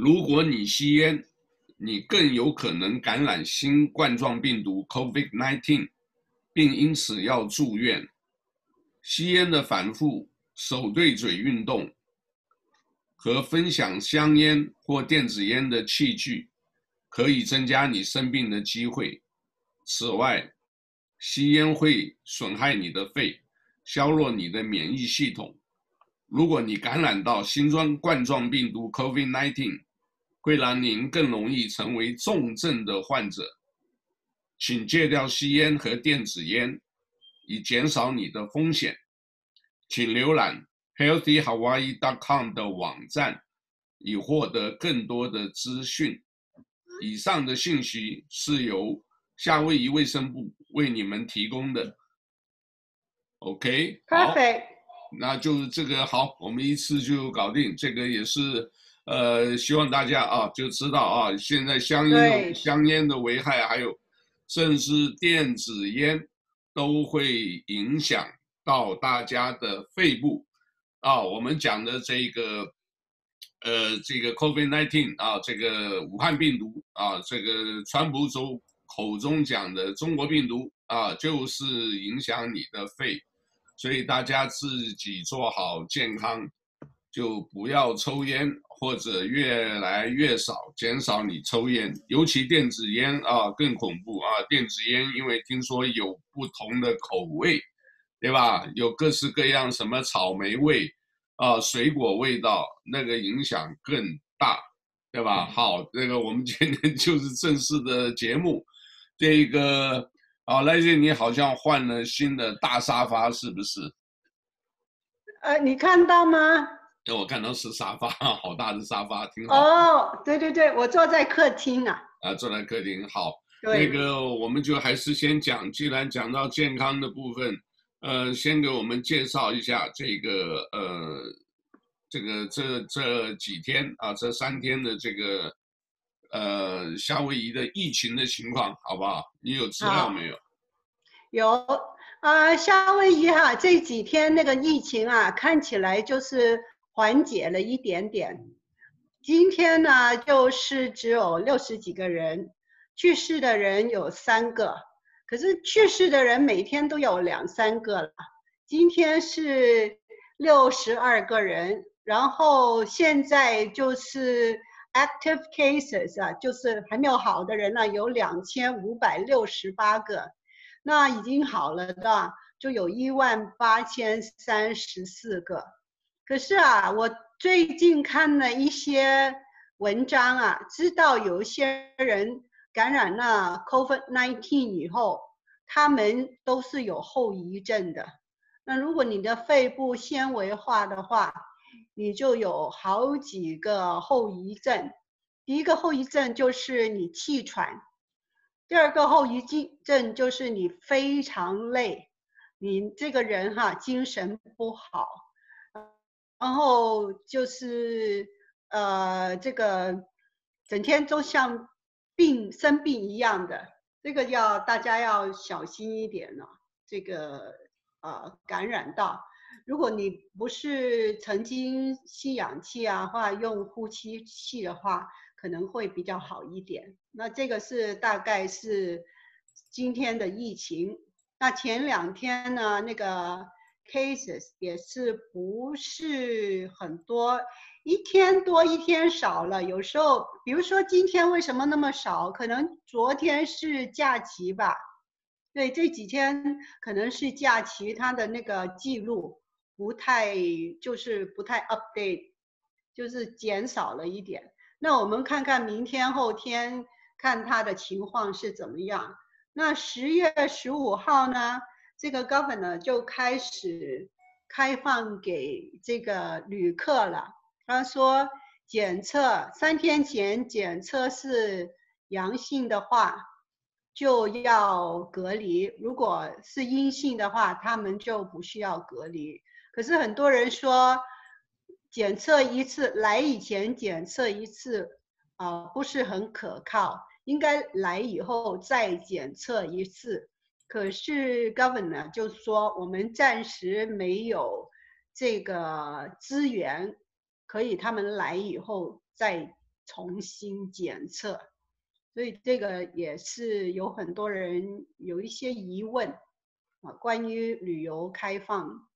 如果你吸烟，你更有可能感染新冠状病毒 （COVID-19），并因此要住院。吸烟的反复、手对嘴运动和分享香烟或电子烟的器具，可以增加你生病的机会。此外，吸烟会损害你的肺，削弱你的免疫系统。如果你感染到新冠状病毒 （COVID-19），会让您更容易成为重症的患者。请戒掉吸烟和电子烟，以减少你的风险。请浏览 healthyhawaii.com 的网站，以获得更多的资讯。以上的信息是由夏威夷卫生部为你们提供的。OK，Perfect。那就是这个好，我们一次就搞定。这个也是，呃，希望大家啊就知道啊，现在香烟香烟的危害，还有甚至电子烟都会影响到大家的肺部啊。我们讲的这个，呃，这个 COVID-19 啊，这个武汉病毒啊，这个川普州口中讲的中国病毒啊，就是影响你的肺。所以大家自己做好健康，就不要抽烟，或者越来越少减少你抽烟，尤其电子烟啊更恐怖啊！电子烟因为听说有不同的口味，对吧？有各式各样什么草莓味啊、水果味道，那个影响更大，对吧？好，这个我们今天就是正式的节目，这个。啊，赖姐，你好像换了新的大沙发，是不是？呃，你看到吗？对，我看到是沙发，好大的沙发，挺好。哦，对对对，我坐在客厅啊。啊，坐在客厅，好。对。那个，我们就还是先讲，既然讲到健康的部分，呃，先给我们介绍一下这个，呃，这个这这几天啊，这三天的这个。呃，夏威夷的疫情的情况好不好？你有资料没有？有啊、呃，夏威夷哈这几天那个疫情啊，看起来就是缓解了一点点。今天呢，就是只有六十几个人，去世的人有三个，可是去世的人每天都有两三个了。今天是六十二个人，然后现在就是。Active cases 啊，就是还没有好的人呢，有两千五百六十八个，那已经好了的就有一万八千三十四个。可是啊，我最近看了一些文章啊，知道有一些人感染了 COVID-19 以后，他们都是有后遗症的。那如果你的肺部纤维化的话，你就有好几个后遗症，第一个后遗症就是你气喘，第二个后遗症就是你非常累，你这个人哈精神不好，然后就是呃这个整天都像病生病一样的，这个要大家要小心一点了，这个呃感染到。如果你不是曾经吸氧气啊，或用呼吸器的话，可能会比较好一点。那这个是大概是今天的疫情。那前两天呢，那个 cases 也是不是很多，一天多一天少了。有时候，比如说今天为什么那么少？可能昨天是假期吧。对，这几天可能是假期，它的那个记录。不太就是不太 update，就是减少了一点。那我们看看明天后天看它的情况是怎么样。那十月十五号呢，这个 governor 就开始开放给这个旅客了。他说检测三天前检测是阳性的话，就要隔离；如果是阴性的话，他们就不需要隔离。可是很多人说，检测一次来以前检测一次，啊、不是很可靠，应该来以后再检测一次。可是 Governor 就说，我们暂时没有这个资源，可以他们来以后再重新检测，所以这个也是有很多人有一些疑问啊，关于旅游开放。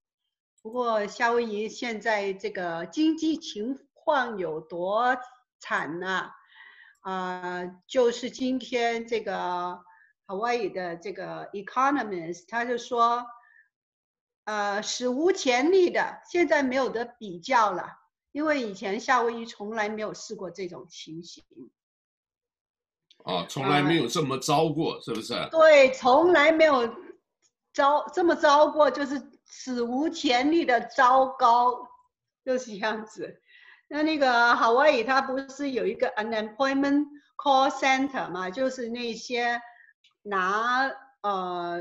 不过夏威夷现在这个经济情况有多惨呢？啊，就是今天这个 Hawaii 的这个 Economist 他就说，呃，史无前例的，现在没有得比较了，因为以前夏威夷从来没有试过这种情形。啊，从来没有这么糟过，是不是？对，从来没有糟这么糟过，就是史无前例的糟糕，就是这样子。那那个 Hawaii 它不是有一个 unemployment call center 嘛？就是那些拿呃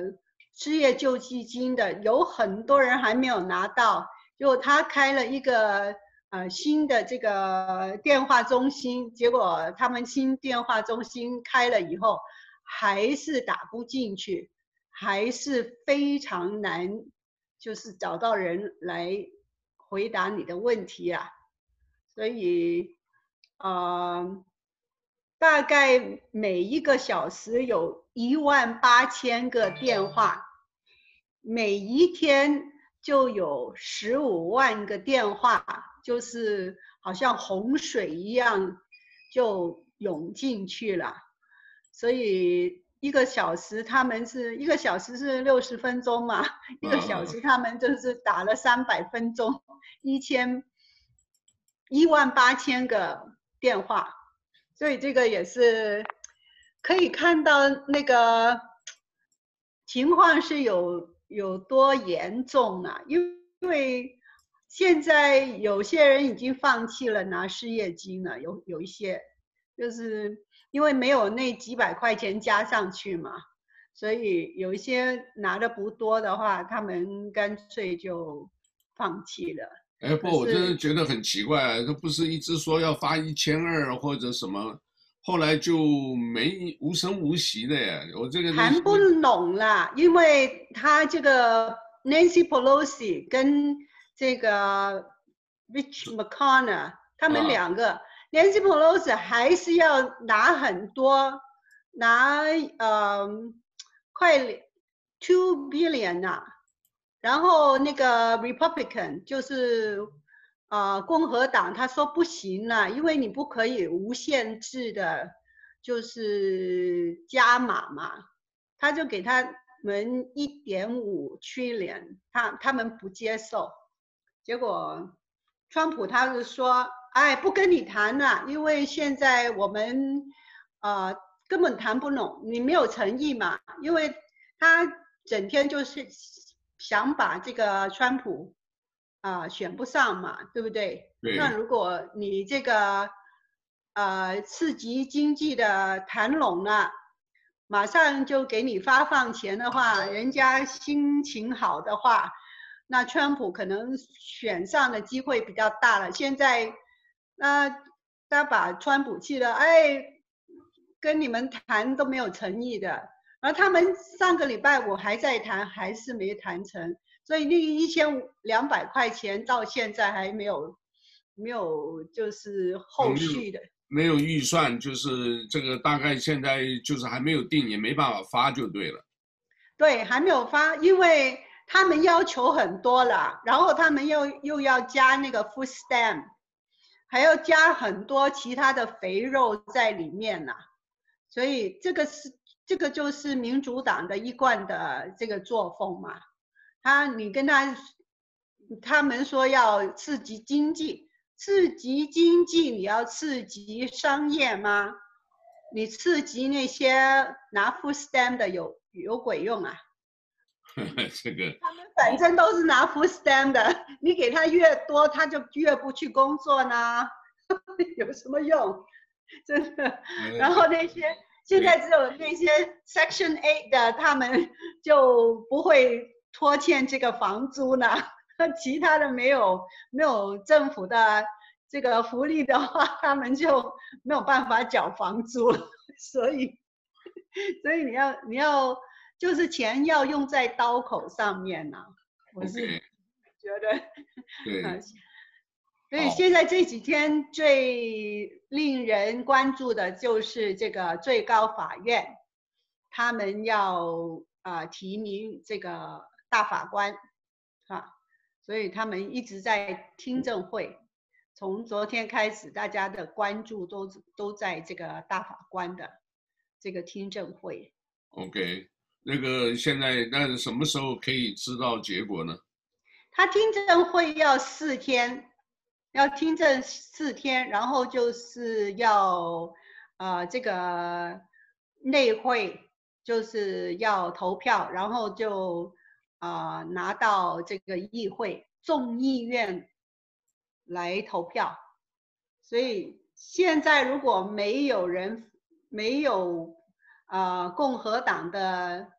失业救济金的，有很多人还没有拿到。就他开了一个呃新的这个电话中心，结果他们新电话中心开了以后，还是打不进去，还是非常难，就是找到人来回答你的问题啊。所以，呃，大概每一个小时有一万八千个电话，每一天就有十五万个电话，就是好像洪水一样就涌进去了。所以一个小时他们是一个小时是六十分钟嘛，一个小时他们就是打了三百分钟，一千。一万八千个电话，所以这个也是可以看到那个情况是有有多严重啊！因为现在有些人已经放弃了拿失业金了，有有一些就是因为没有那几百块钱加上去嘛，所以有一些拿的不多的话，他们干脆就放弃了。哎，不，我真的觉得很奇怪，他不是一直说要发一千二或者什么，后来就没无声无息的呀。我这个谈不拢了，因为他这个 Nancy Pelosi 跟这个 Mitch McConnell 他们两个，啊，Nancy Pelosi 还是要拿很多，拿呃快 two billion 啊。然后那个 Republican 就是，呃，共和党他说不行了，因为你不可以无限制的，就是加码嘛，他就给他们一点五 trillion，他他们不接受，结果，川普他是说，哎，不跟你谈了，因为现在我们，呃，根本谈不拢，你没有诚意嘛，因为他整天就是。想把这个川普啊、呃、选不上嘛，对不对？对。那如果你这个呃刺激经济的谈拢了，马上就给你发放钱的话，人家心情好的话，那川普可能选上的机会比较大了。现在那他把川普气的，哎，跟你们谈都没有诚意的。而他们上个礼拜我还在谈，还是没谈成，所以那一千两百块钱到现在还没有，没有就是后续的。没有预算，就是这个大概现在就是还没有定，也没办法发就对了。对，还没有发，因为他们要求很多了，然后他们又又要加那个 food stamp，还要加很多其他的肥肉在里面呢，所以这个是。这个就是民主党的一贯的这个作风嘛，他你跟他，他们说要刺激经济，刺激经济，你要刺激商业吗？你刺激那些拿 food stamp 的有有鬼用啊？这个他们反正都是拿 food stamp 的，你给他越多，他就越不去工作呢，有什么用？真的，然后那些。现在只有那些 Section Eight 的，他们就不会拖欠这个房租呢。其他的没有没有政府的这个福利的话，他们就没有办法缴房租。所以，所以你要你要就是钱要用在刀口上面呢。我是觉得，对。所以现在这几天最令人关注的就是这个最高法院，他们要啊、呃、提名这个大法官，啊，所以他们一直在听证会。从昨天开始，大家的关注都都在这个大法官的这个听证会。OK，那个现在那什么时候可以知道结果呢？他听证会要四天。要听证四天，然后就是要，呃，这个内会就是要投票，然后就啊、拿到这个议会众议院来投票。所以现在如果没有人没有啊、共和党的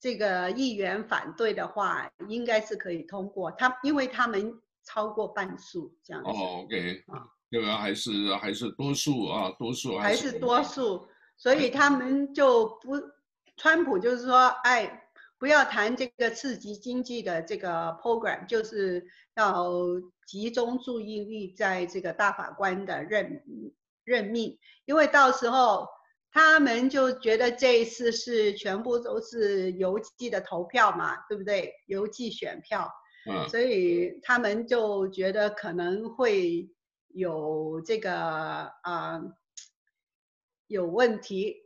这个议员反对的话，应该是可以通过。他因为他们。超过半数这样子。哦，OK，啊，这个还是还是多数啊，多数还是，还是多数，所以他们就不，川普就是说，哎，不要谈这个刺激经济的这个 program，就是要集中注意力在这个大法官的任任命，因为到时候他们就觉得这一次是全部都是邮寄的投票嘛，对不对？邮寄选票。所以他们就觉得可能会有这个啊、有问题，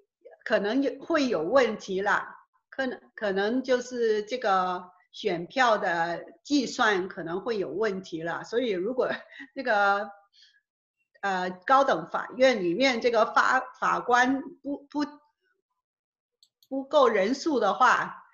可能有会有问题啦，可能可能就是这个选票的计算可能会有问题了。所以如果 这个呃高等法院里面这个法法官不不不够人数的话。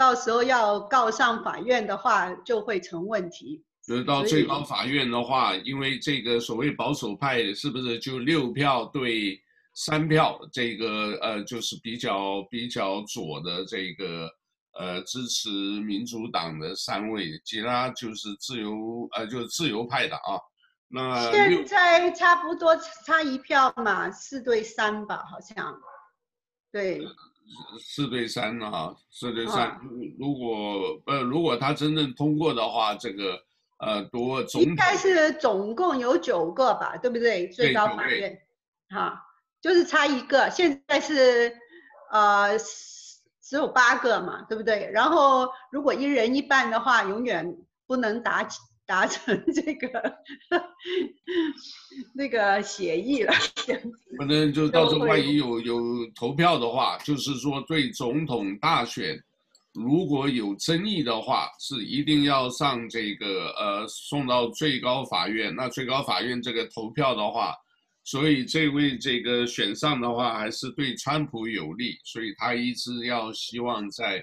到时候要告上法院的话，就会成问题。就是到最高法院的话，因为这个所谓保守派是不是就六票对三票？这个呃，就是比较比较左的这个呃，支持民主党的三位，其他就是自由呃，就是自由派的啊。那现在差不多差一票嘛，四对三吧，好像，对。四对三啊，四对三。如果呃，如果他真正通过的话，这个呃，多总应该是总共有九个吧，对不对？最高法院，哈，就是差一个。现在是呃，只有八个嘛，对不对？然后如果一人一半的话，永远不能达达成 这个那个协议了，反正就到时候万一有有投票的话，就是说对总统大选如果有争议的话，是一定要上这个呃送到最高法院。那最高法院这个投票的话，所以这位这个选上的话还是对川普有利，所以他一直要希望在。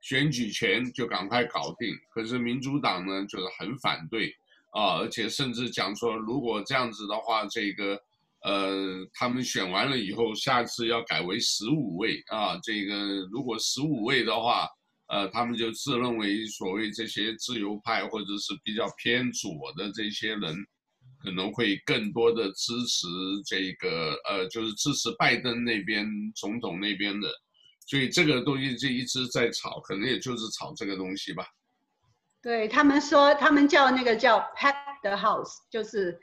选举前就赶快搞定，可是民主党呢就是很反对啊，而且甚至讲说，如果这样子的话，这个呃，他们选完了以后，下次要改为十五位啊，这个如果十五位的话，呃，他们就自认为所谓这些自由派或者是比较偏左的这些人，可能会更多的支持这个呃，就是支持拜登那边总统那边的。所以这个东西就一直在炒，可能也就是炒这个东西吧。对，他们说，他们叫那个叫 pack the house，就是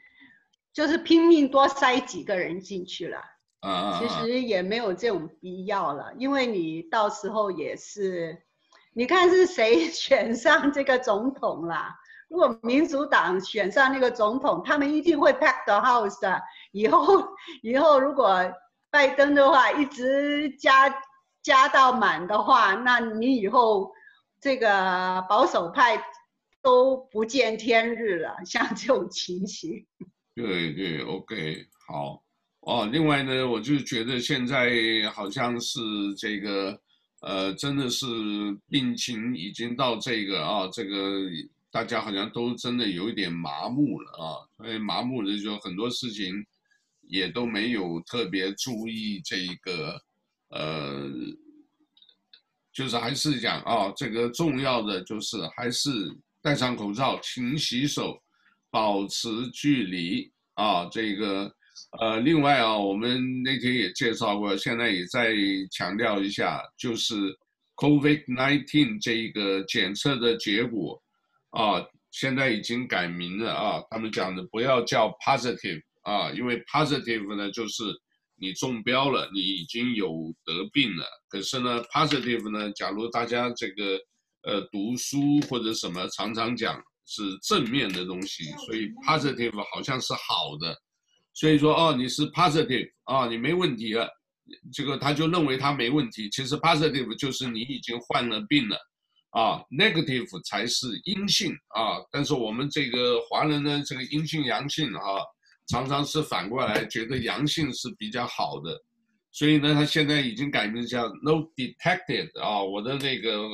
就是拼命多塞几个人进去了。啊，其实也没有这种必要了，因为你到时候也是，你看是谁 选上这个总统啦？如果民主党选上那个总统，他们一定会 pack the house 的。以后以后如果拜登的话，一直加。加到满的话，那你以后这个保守派都不见天日了。像这种情形，对对，OK，好哦。另外呢，我就觉得现在好像是这个，呃，真的是病情已经到这个啊，这个大家好像都真的有一点麻木了啊。所以麻木的就很多事情也都没有特别注意这一个。呃，就是还是讲啊，这个重要的就是还是戴上口罩，勤洗手，保持距离啊。这个呃，另外啊，我们那天也介绍过，现在也再强调一下，就是 COVID-19 这一个检测的结果啊，现在已经改名了啊，他们讲的不要叫 positive 啊，因为 positive 呢就是你中标了，你已经有得病了。可是呢，positive 呢，假如大家这个呃读书或者什么常常讲是正面的东西，所以 positive 好像是好的。所以说哦，你是 positive 啊，你没问题了，这个他就认为他没问题。其实 positive 就是你已经患了病了。啊，negative 才是阴性啊，但是我们这个华人呢，这个阴性阳性啊，常常是反过来觉得阳性是比较好的，所以呢，他现在已经改名叫 no detected 啊，我的那个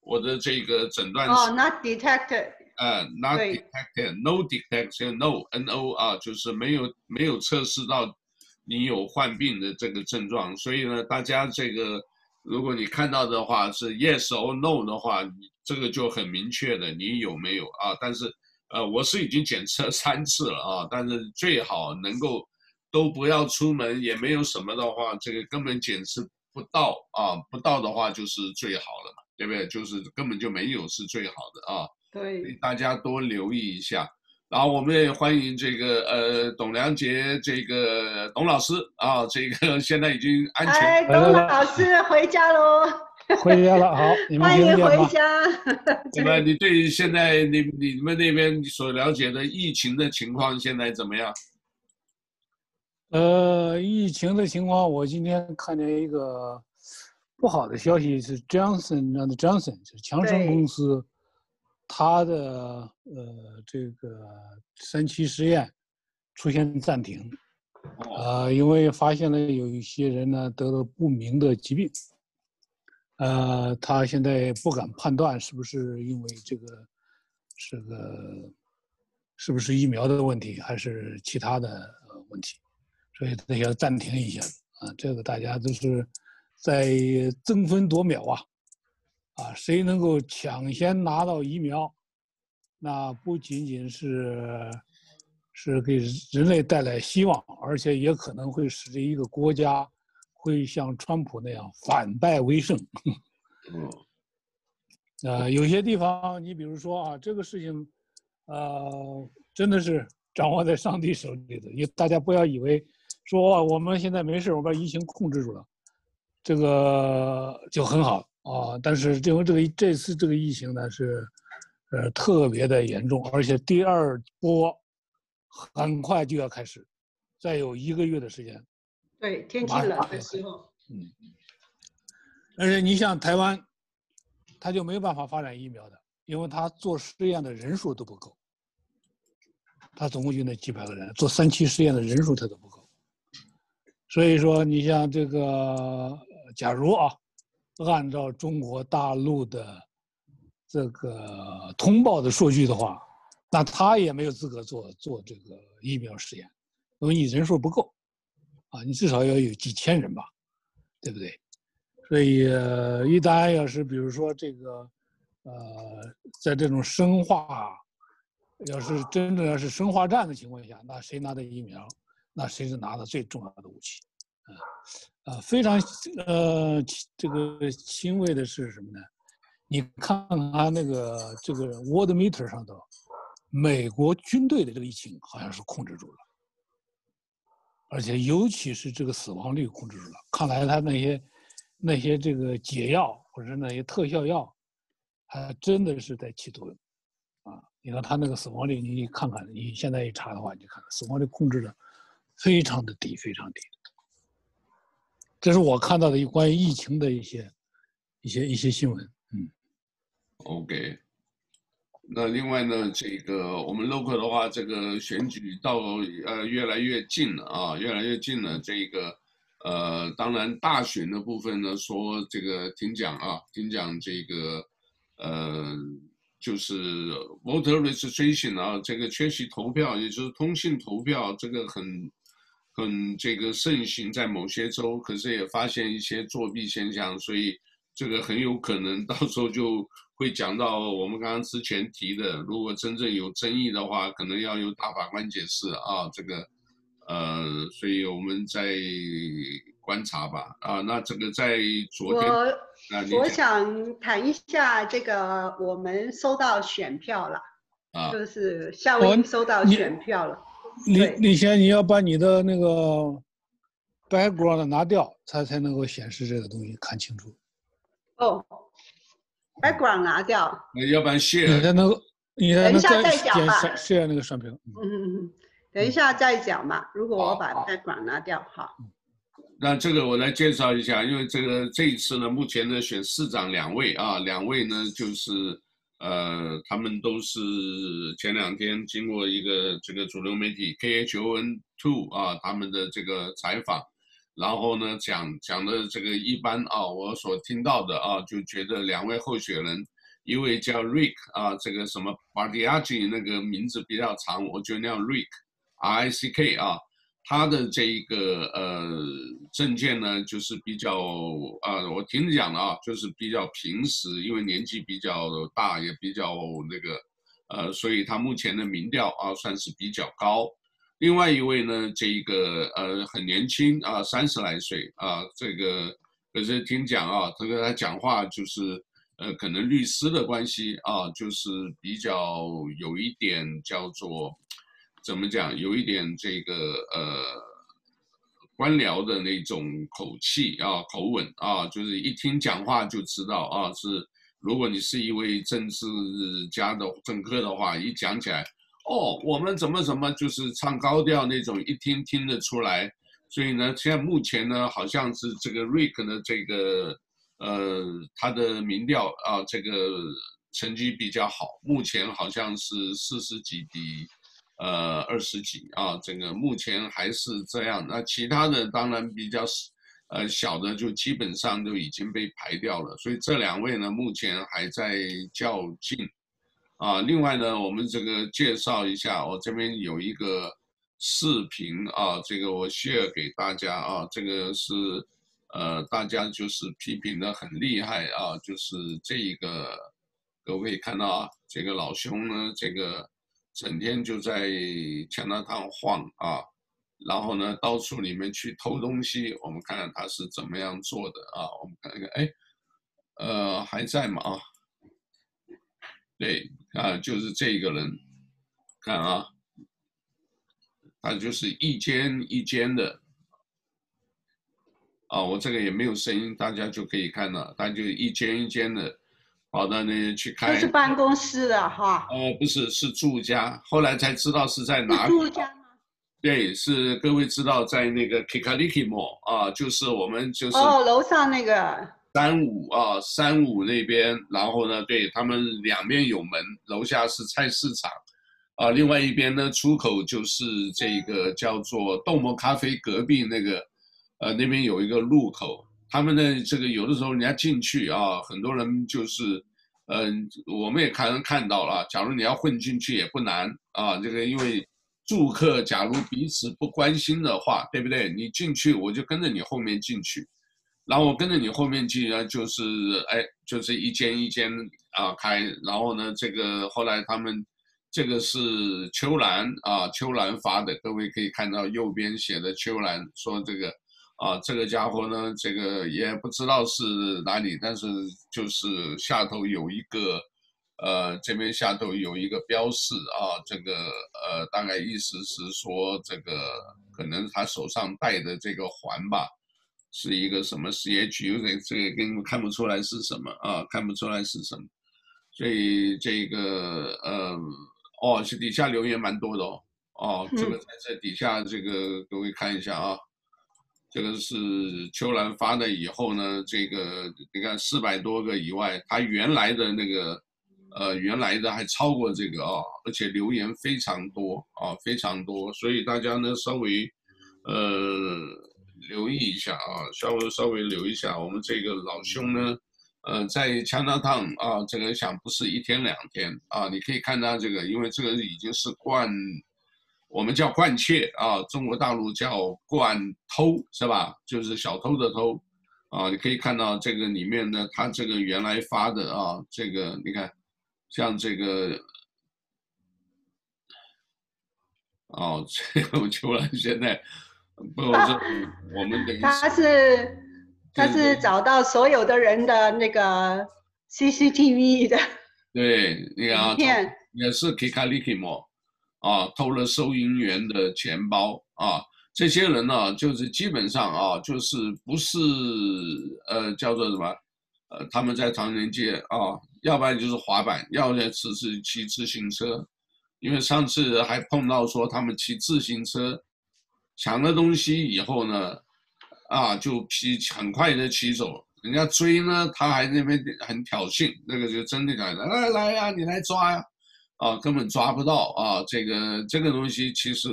我的这个诊断是哦，not detected，呃，not detected，no detection，no，n o 啊，就是没有没有测试到你有患病的这个症状，所以呢，大家这个。如果你看到的话是 yes or no 的话，这个就很明确的，你有没有啊？但是，呃，我是已经检测三次了啊，但是最好能够都不要出门，也没有什么的话，这个根本检测不到啊，不到的话就是最好了嘛，对不对？就是根本就没有是最好的啊。对，大家多留意一下。然后我们也欢迎这个呃董良杰这个董老师啊，这个 现在已经安全。哎，董老师回家喽！回家了，好，你们欢迎回家。那么你对现在你你们那边所了解的疫情的情况现在怎么样？呃，疫情的情况，我今天看见一个不好的消息是 Johnson and Johnson 就是强生公司。它的呃这个三期实验出现暂停，呃，因为发现了有一些人呢得了不明的疾病，呃，他现在不敢判断是不是因为这个是个是不是疫苗的问题，还是其他的问题，所以他要暂停一下啊，这个大家都是在争分夺秒啊。啊，谁能够抢先拿到疫苗，那不仅仅是是给人类带来希望，而且也可能会使这一个国家会像川普那样反败为胜。嗯，呃，有些地方，你比如说啊，这个事情，呃，真的是掌握在上帝手里的。也大家不要以为说我们现在没事，我把疫情控制住了，这个就很好。啊，但是因为这个这次这个疫情呢是，呃，特别的严重，而且第二波很快就要开始，再有一个月的时间。对，天气冷的时候。嗯。而且你像台湾，他就没有办法发展疫苗的，因为他做试验的人数都不够。他总共就那几百个人，做三期试验的人数他都不够。所以说，你像这个，假如啊。按照中国大陆的这个通报的数据的话，那他也没有资格做做这个疫苗试验，因为你人数不够，啊，你至少要有几千人吧，对不对？所以一旦要是比如说这个，呃，在这种生化，要是真正要是生化战的情况下，那谁拿的疫苗，那谁是拿的最重要的武器，啊。啊，非常呃，这个欣慰的是什么呢？你看看那个这个 World Meter 上头，美国军队的这个疫情好像是控制住了，而且尤其是这个死亡率控制住了。看来他那些那些这个解药或者那些特效药，还真的是在起作用啊！你看他那个死亡率，你看看，你现在一查的话，你看看死亡率控制的非常的低，非常低。这是我看到的一关于疫情的一些、一些、一些新闻。嗯，OK。那另外呢，这个我们 local 的话，这个选举到呃越来越近了啊，越来越近了。这个呃，当然大选的部分呢，说这个听讲啊，听讲这个呃，就是 voter registration 啊，这个缺席投票，也就是通信投票，这个很。很这个盛行在某些州，可是也发现一些作弊现象，所以这个很有可能到时候就会讲到我们刚刚之前提的，如果真正有争议的话，可能要由大法官解释啊。这个，呃，所以我们在观察吧。啊，那这个在昨天，我我想谈一下这个，我们收到选票了。啊，就是夏威夷收到选票了。李李先你要把你的那个 background 拿掉，才才能够显示这个东西看清楚。哦，background 拿掉。那要不然 share。你才能够，你再再讲吧。share 那个双屏。嗯嗯嗯，等一下再讲吧。如果我把 background 拿掉，好。那这个我来介绍一下，因为这个这一次呢，目前呢选市长两位啊，两位呢就是。呃，他们都是前两天经过一个这个主流媒体 KHON Two 啊，他们的这个采访，然后呢讲讲的这个一般啊，我所听到的啊，就觉得两位候选人，一位叫 Rick 啊，这个什么 Bariaji 那个名字比较长，我觉得叫 Rick，R I C K 啊。他的这一个呃证件呢，就是比较啊、呃，我听你讲了啊，就是比较平实，因为年纪比较大，也比较那个呃，所以他目前的民调啊算是比较高。另外一位呢，这一个呃很年轻啊，三十来岁啊，这个可是听讲啊，他跟他讲话就是呃，可能律师的关系啊，就是比较有一点叫做。怎么讲？有一点这个呃官僚的那种口气啊，口吻啊，就是一听讲话就知道啊，是如果你是一位政治家的政客的话，一讲起来，哦，我们怎么怎么就是唱高调那种，一听听得出来。所以呢，现在目前呢，好像是这个 Rick 的这个呃他的民调啊，这个成绩比较好，目前好像是四十几比。呃，二十几啊，这个目前还是这样。那其他的当然比较，呃，小的就基本上都已经被排掉了。所以这两位呢，目前还在较劲。啊，另外呢，我们这个介绍一下，我这边有一个视频啊，这个我 share 给大家啊，这个是呃，大家就是批评的很厉害啊，就是这一个各位看到啊，这个老兄呢，这个。整天就在加拿大晃啊，然后呢，到处里面去偷东西。我们看看他是怎么样做的啊？我们看看，哎，呃，还在吗？啊，对啊，就是这个人，看啊，他就是一间一间的啊。我这个也没有声音，大家就可以看到，他就一间一间的。跑到那边去开，这是办公室的哈。呃，不是，是住家。后来才知道是在哪里。住家吗？对，是各位知道在那个 Kikaliki Mall 啊，就是我们就是哦，楼上那个三五啊，三五那边。然后呢，对他们两边有门，楼下是菜市场，啊，另外一边呢出口就是这个叫做豆沫咖啡隔壁那个，呃，那边有一个路口。他们的这个有的时候人家进去啊，很多人就是，嗯、我们也看看到了。假如你要混进去也不难啊，这个因为住客假如彼此不关心的话，对不对？你进去我就跟着你后面进去，然后我跟着你后面进啊，就是哎，就是一间一间啊开，然后呢，这个后来他们这个是秋兰啊，秋兰发的，各位可以看到右边写的秋兰说这个。啊，这个家伙呢，这个也不知道是哪里，但是就是下头有一个，呃，这边下头有一个标示啊，这个呃，大概意思是说，这个可能他手上戴的这个环吧，是一个什么 CH，有点这个根本看不出来是什么啊，看不出来是什么，所以这个呃，哦，是底下留言蛮多的哦，哦，这个在这底下这个各位看一下啊。这个是秋兰发的以后呢，这个你看四百多个以外，他原来的那个，呃，原来的还超过这个啊，而且留言非常多啊，非常多，所以大家呢稍微，呃，留意一下啊，稍微稍微留意一下，我们这个老兄呢，呃，在 Chinatown 啊，这个想不是一天两天啊，你可以看到这个，因为这个已经是惯。我们叫惯窃啊，中国大陆叫惯偷，是吧？就是小偷的偷，啊，你可以看到这个里面呢，他这个原来发的啊，这个你看，像这个，哦，这个出来现在，不，是我们等于他是他是找到所有的人的那个 CCTV 的，对，那个啊，也是 Kikalikimo 啊，偷了收银员的钱包啊。这些人呢，就是基本上啊，就是不是呃叫做什么，呃他们在唐人街啊，要不然就是滑板，要不然只是骑自行车。因为上次还碰到说他们骑自行车抢了东西以后呢，啊就骑很快的骑走，人家追呢，他还那边很挑衅，那个就真的讲的，来来呀，你来抓呀，啊根本抓不到啊，这个这个东西其实。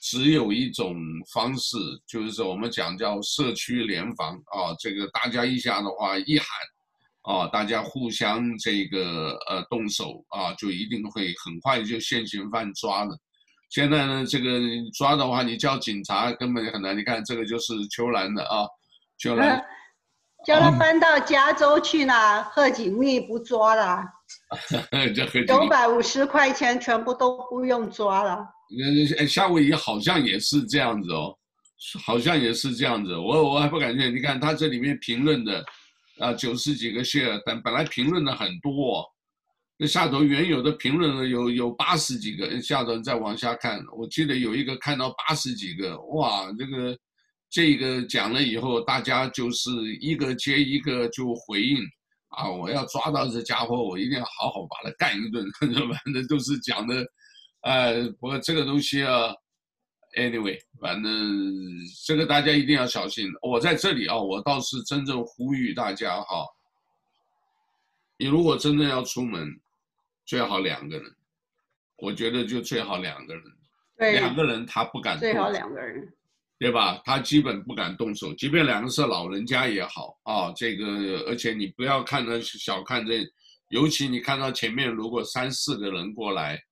只有一种方式，就是我们讲叫社区联防啊，这个大家一下的话一喊，啊，大家互相这个呃动手啊，就一定会很快就现行犯抓了。现在呢，这个抓的话，你叫警察根本很难。你看这个就是秋兰的啊，秋兰，叫他搬到加州去了，贺锦丽不抓了，九百五十块钱全部都不用抓了。呃，夏威夷好像也是这样子哦，好像也是这样子。我我还不敢信。你看他这里面评论的，啊，九十几个 share，但本来评论的很多，那下头原有的评论呢有有八十几个，下头再往下看，我记得有一个看到八十几个，哇，这个这个讲了以后，大家就是一个接一个就回应，啊，我要抓到这家伙，我一定要好好把他干一顿，反正都是讲的。呃，不过这个东西啊，anyway，反正这个大家一定要小心。我在这里啊，我倒是真正呼吁大家哈，你如果真的要出门，最好两个人，我觉得就最好两个人。对，两个人他不敢动。最好两个人，对吧？他基本不敢动手，即便两个是老人家也好啊。这个，而且你不要看他小看这，尤其你看到前面如果三四个人过来。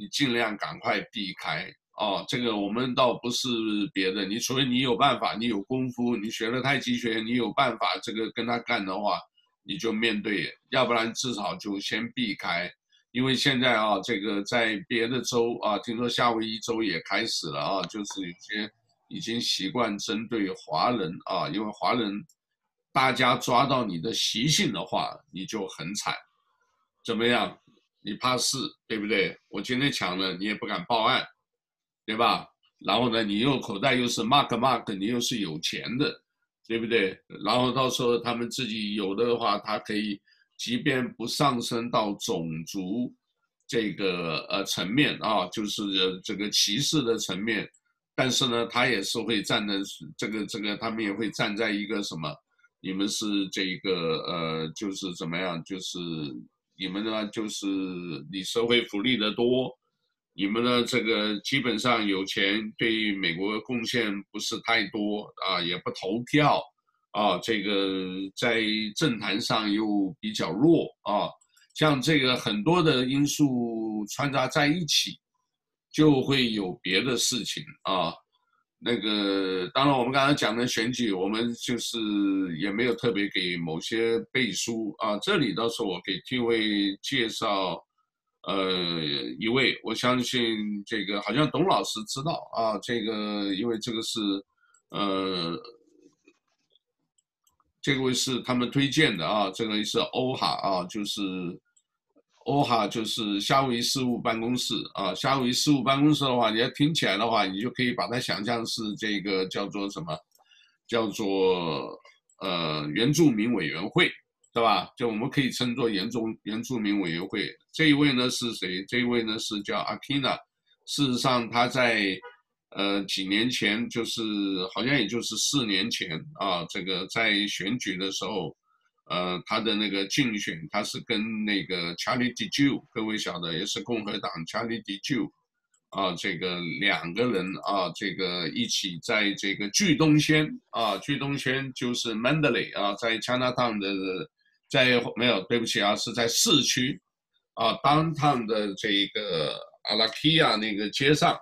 你尽量赶快避开哦，这个我们倒不是别的，你除非你有办法，你有功夫，你学了太极拳，你有办法这个跟他干的话，你就面对，要不然至少就先避开，因为现在啊，这个在别的州啊，听说夏威夷州也开始了啊，就是有些已经习惯针对华人啊，因为华人大家抓到你的习性的话，你就很惨，怎么样？你怕事，对不对？我今天抢了，你也不敢报案，对吧？然后呢，你又口袋又是 mark mark，你又是有钱的，对不对？然后到时候他们自己有的话，他可以，即便不上升到种族这个呃层面啊，就是这个歧视的层面，但是呢，他也是会站在这个这个，他们也会站在一个什么？你们是这个呃，就是怎么样？就是。你们呢，就是你社会福利的多，你们呢，这个基本上有钱，对美国贡献不是太多啊，也不投票啊，这个在政坛上又比较弱啊，像这个很多的因素掺杂在一起，就会有别的事情啊。那个当然，我们刚才讲的选举，我们就是也没有特别给某些背书啊。这里倒是我给各位介绍，呃，一位，我相信这个好像董老师知道啊。这个因为这个是，呃，这位是他们推荐的啊。这个是欧哈啊，就是。欧哈就是夏威夷事务办公室啊，夏威夷事务办公室的话，你要听起来的话，你就可以把它想象是这个叫做什么，叫做呃原住民委员会，对吧？就我们可以称作原住原住民委员会。这一位呢是谁？这一位呢是叫 Akina。事实上，他在呃几年前，就是好像也就是四年前啊，这个在选举的时候。呃，他的那个竞选，他是跟那个 Charlie Dijou，各位晓得，也是共和党 Charlie Dijou，啊，这个两个人啊，这个一起在这个巨东轩啊，巨东轩就是 Mandalay 啊，在 Chinatown 的，在没有，对不起啊，是在市区，啊，Downtown 的这个 Alakia 那个街上。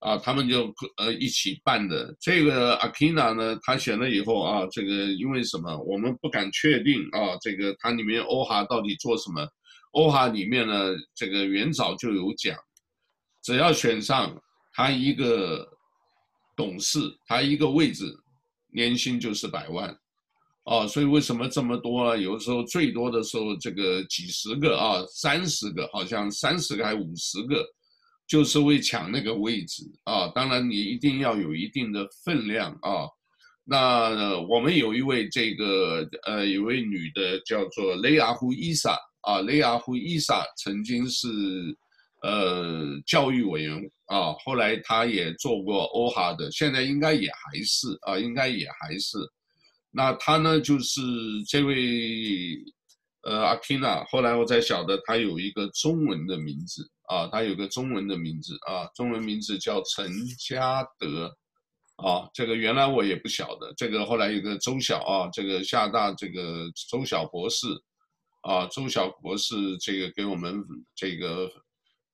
啊，他们就呃一起办的这个 Akina 呢，他选了以后啊，这个因为什么，我们不敢确定啊，这个它里面欧哈到底做什么？欧哈里面呢，这个原早就有讲，只要选上他一个董事，他一个位置，年薪就是百万，啊，所以为什么这么多呢？有时候最多的时候，这个几十个啊，三十个，好像三十个还五十个，就是为抢那个位置啊。当然你一定要有一定的分量啊。那我们有一位这个呃，有位女的叫做雷亚胡伊莎啊，雷亚胡伊莎曾经是呃教育委员啊，后来她也做过欧哈的，现在应该也还是啊，应该也还是。那她呢，就是这位呃阿缇娜，后来我才晓得她有一个中文的名字啊，他有个中文的名字啊，中文名字叫陈嘉德。啊，这个原来我也不晓得，这个后来有个周晓啊，这个厦大这个周晓博士，啊，周晓博士这个给我们这个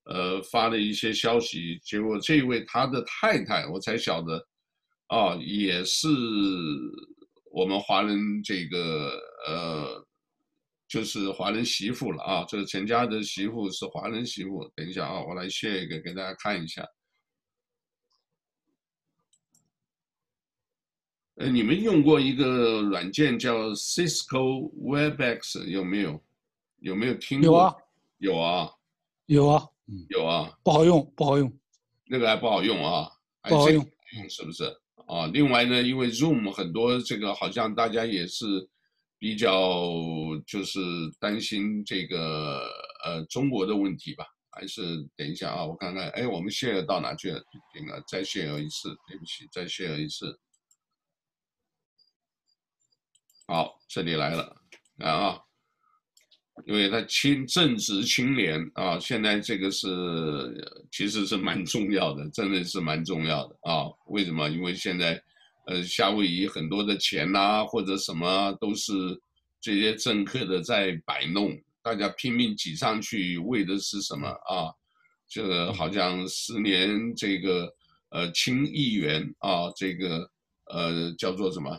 呃发了一些消息，结果这位他的太太我才晓得，啊，也是我们华人这个呃，就是华人媳妇了啊，这个陈家的媳妇是华人媳妇，等一下啊，我来 share 一个给大家看一下。呃，你们用过一个软件叫 Cisco Webex 有没有？有没有听过？有啊，有啊，有啊，嗯，有啊，不好用，不好用，那个还不好用啊，不好用，用是不是？啊，另外呢，因为 Zoom 很多这个好像大家也是比较就是担心这个呃中国的问题吧？还是等一下啊，我看看，哎，我们现在到哪去了？停了，再卸荷一次，对不起，再卸荷一次。好，这里来了啊，因为他青正值青年啊，现在这个是其实是蛮重要的，真的是蛮重要的啊。为什么？因为现在呃夏威夷很多的钱呐、或者什么都是这些政客的在摆弄，大家拼命挤上去，为的是什么啊？这个好像十年这个呃清议员啊，这个呃叫做什么？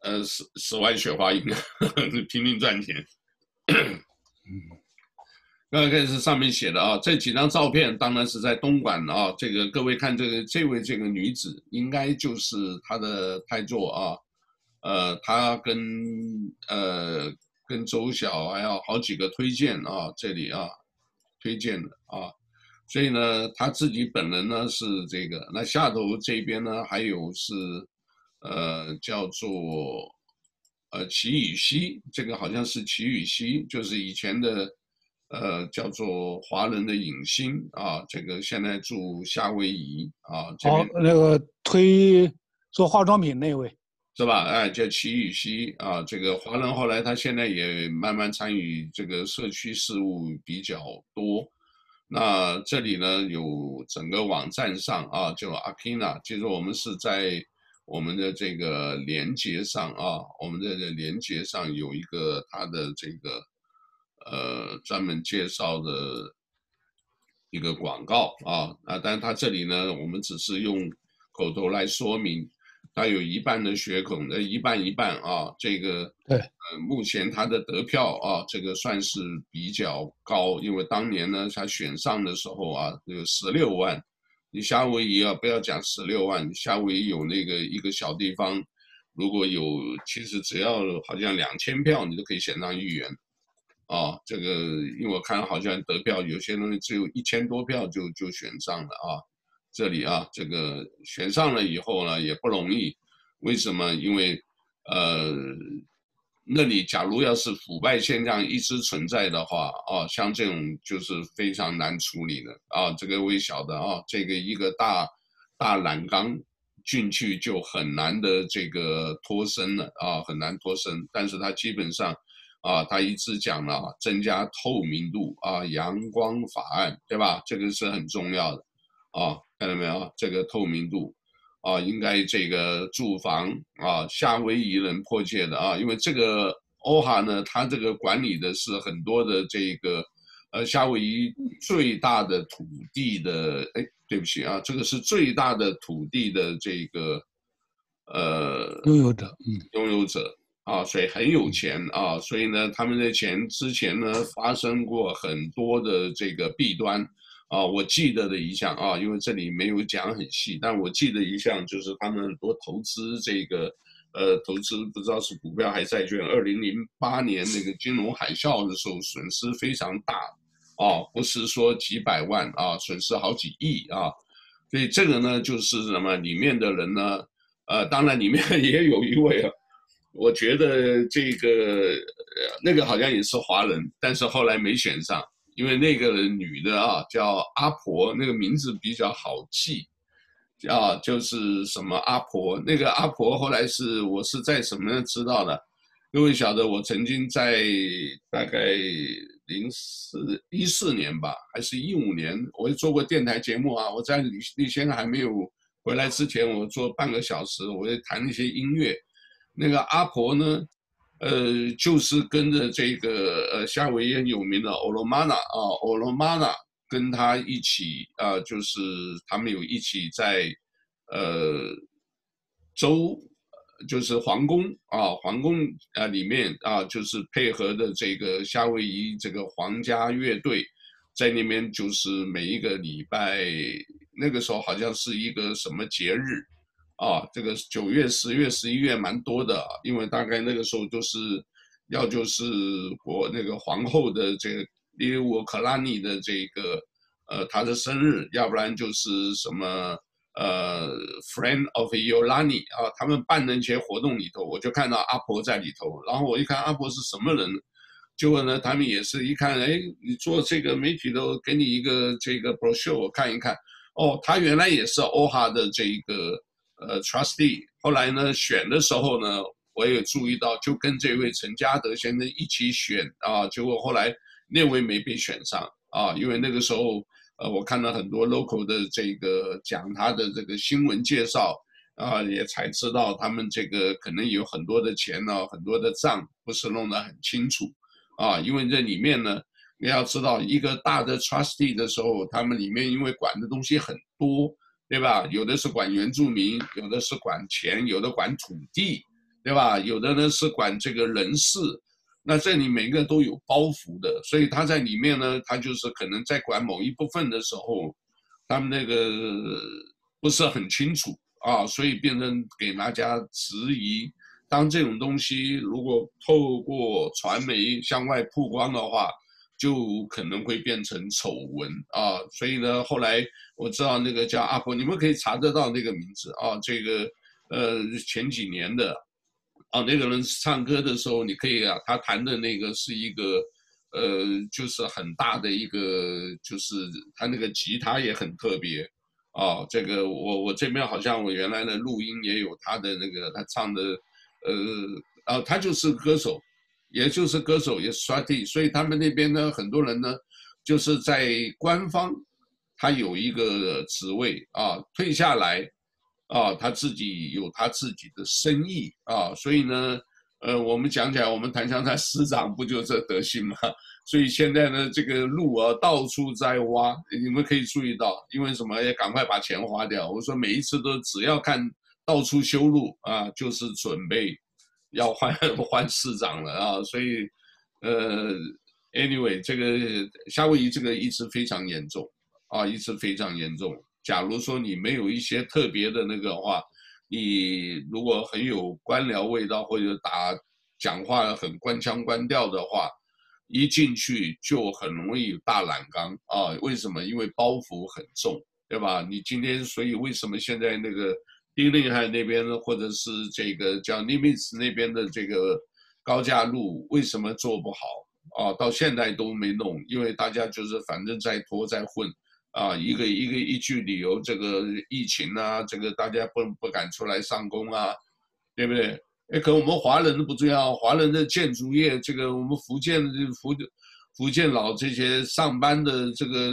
呃，十十万雪花银，拼命赚钱。刚刚开始上面写的啊，这几张照片当然是在东莞的啊。这个各位看这个这位这个女子，应该就是她的太座啊。呃，她跟呃跟周晓还有好几个推荐啊，这里啊推荐的啊。所以呢，她自己本人呢是这个。那下头这边呢还有是。呃，叫做呃齐宇熙，这个好像是齐宇熙，就是以前的呃叫做华人的影星啊，这个现在住夏威夷啊。哦，那个推做化妆品那位是吧？哎，叫齐雨熙啊，这个华人后来他现在也慢慢参与这个社区事务比较多。那这里呢有整个网站上啊，叫阿缇娜，其实我们是在。我们的这个连接上啊，我们的连接上有一个他的这个呃专门介绍的一个广告啊啊，但是他这里呢，我们只是用口头来说明，他有一半的血统呃一半一半啊，这个对呃目前他的得票啊，这个算是比较高，因为当年呢他选上的时候啊有十六万。你夏威夷啊，不要讲十六万，夏威夷有那个一个小地方，如果有其实只要好像两千票，你都可以选上议员，啊，这个因为我看好像得票有些东西只有一千多票就就选上了啊，这里啊，这个选上了以后呢也不容易，为什么？因为呃。那里假如要是腐败现象一直存在的话，啊，像这种就是非常难处理的啊。这个我也晓得啊，这个一个大大染缸进去就很难的这个脱身了啊，很难脱身。但是他基本上啊，他一直讲了增加透明度啊，阳光法案对吧？这个是很重要的啊，看到没有？这个透明度。啊，应该这个住房啊，夏威夷人迫切的啊，因为这个欧哈呢，他这个管理的是很多的这个，呃，夏威夷最大的土地的，哎，对不起啊，这个是最大的土地的这个，呃，拥有者，嗯，拥有者啊，所以很有钱啊，所以呢，他们的钱之前呢发生过很多的这个弊端。啊，我记得的一项啊，因为这里没有讲很细，但我记得一项就是他们很多投资这个呃，投资不知道是股票还是债券。二零零八年那个金融海啸的时候，损失非常大，啊，不是说几百万啊，损失好几亿啊。所以这个呢，就是什么？里面的人呢，呃，当然里面 也有一位啊，我觉得这个那个好像也是华人，但是后来没选上，因为那个女的啊叫阿婆，那个名字比较好记。啊，就是什么阿婆，那个阿婆后来是我是在什么知道的？各位晓得，我曾经在大概零四一四年吧，还是一五年，我也做过电台节目啊。我在李李先生还没有回来之前，我做半个小时，我也弹一些音乐。那个阿婆呢，呃，就是跟着这个呃夏威夷很有名的欧罗玛娜啊，欧罗玛娜。跟他一起啊、就是他们有一起在，呃，州，就是皇宫啊，皇宫啊里面啊，就是配合的这个夏威夷这个皇家乐队，在那边就是每一个礼拜，那个时候好像是一个什么节日啊，这个九月、十月、十一月蛮多的，因为大概那个时候就是要就是国那个皇后的这个。例如我克拉尼的这个，呃，他的生日，要不然就是什么，呃，Friend of Yolani 啊，他们办的一些活动里头，我就看到阿婆在里头，然后我一看阿婆是什么人，结果呢，他们也是一看，哎，你做这个媒体都给你一个这个 brochure，我看一看，哦，他原来也是 OHA 的这一个呃 trustee，后来呢选的时候呢，我也注意到，就跟这位陈嘉德先生一起选啊，结果后来。那位没被选上啊，因为那个时候，呃，我看到很多 local 的这个讲他的这个新闻介绍啊，也才知道他们这个可能有很多的钱呢，很多的账不是弄得很清楚啊。因为这里面呢，你要知道一个大的 trustee 的时候，他们里面因为管的东西很多，对吧？有的是管原住民，有的是管钱，有的管土地，对吧？有的呢是管这个人事。那这里每个都有包袱的，所以他在里面呢，他就是可能在管某一部分的时候，他们那个不是很清楚啊，所以变成给大家质疑。当这种东西如果透过传媒向外曝光的话，就可能会变成丑闻啊。所以呢，后来我知道那个叫阿婆，你们可以查得到那个名字啊，这个呃前几年的。啊，那个人唱歌的时候，你可以啊，他弹的那个是一个，呃，就是很大的一个，就是他那个吉他也很特别，啊，这个我我这边好像我原来的录音也有他的那个他唱的，呃，啊，他就是歌手，也就是歌手也是刷地所以他们那边呢，很多人呢，就是在官方，他有一个职位啊，退下来。啊，他自己有他自己的生意啊，所以呢，呃，我们讲起来，我们檀香山师长不就这德行吗？所以现在呢，这个路啊，到处在挖，你们可以注意到，因为什么？也赶快把钱花掉。我说每一次都只要看到处修路啊，就是准备要换 换市长了啊，所以，呃，anyway，这个夏威夷这个一直非常严重啊，一直非常严重。假如说你没有一些特别的那个话，你如果很有官僚味道或者打讲话很官腔官调的话，一进去就很容易有大染缸啊！为什么？因为包袱很重，对吧？你今天所以为什么现在那个丁令海那边或者是这个叫尼米兹那边的这个高架路为什么做不好啊？到现在都没弄，因为大家就是反正在拖在混。啊，一个一个一句理由，这个疫情啊，这个大家不不敢出来上工啊，对不对？哎，可我们华人都不重要，华人的建筑业，这个我们福建的福福建佬这些上班的这个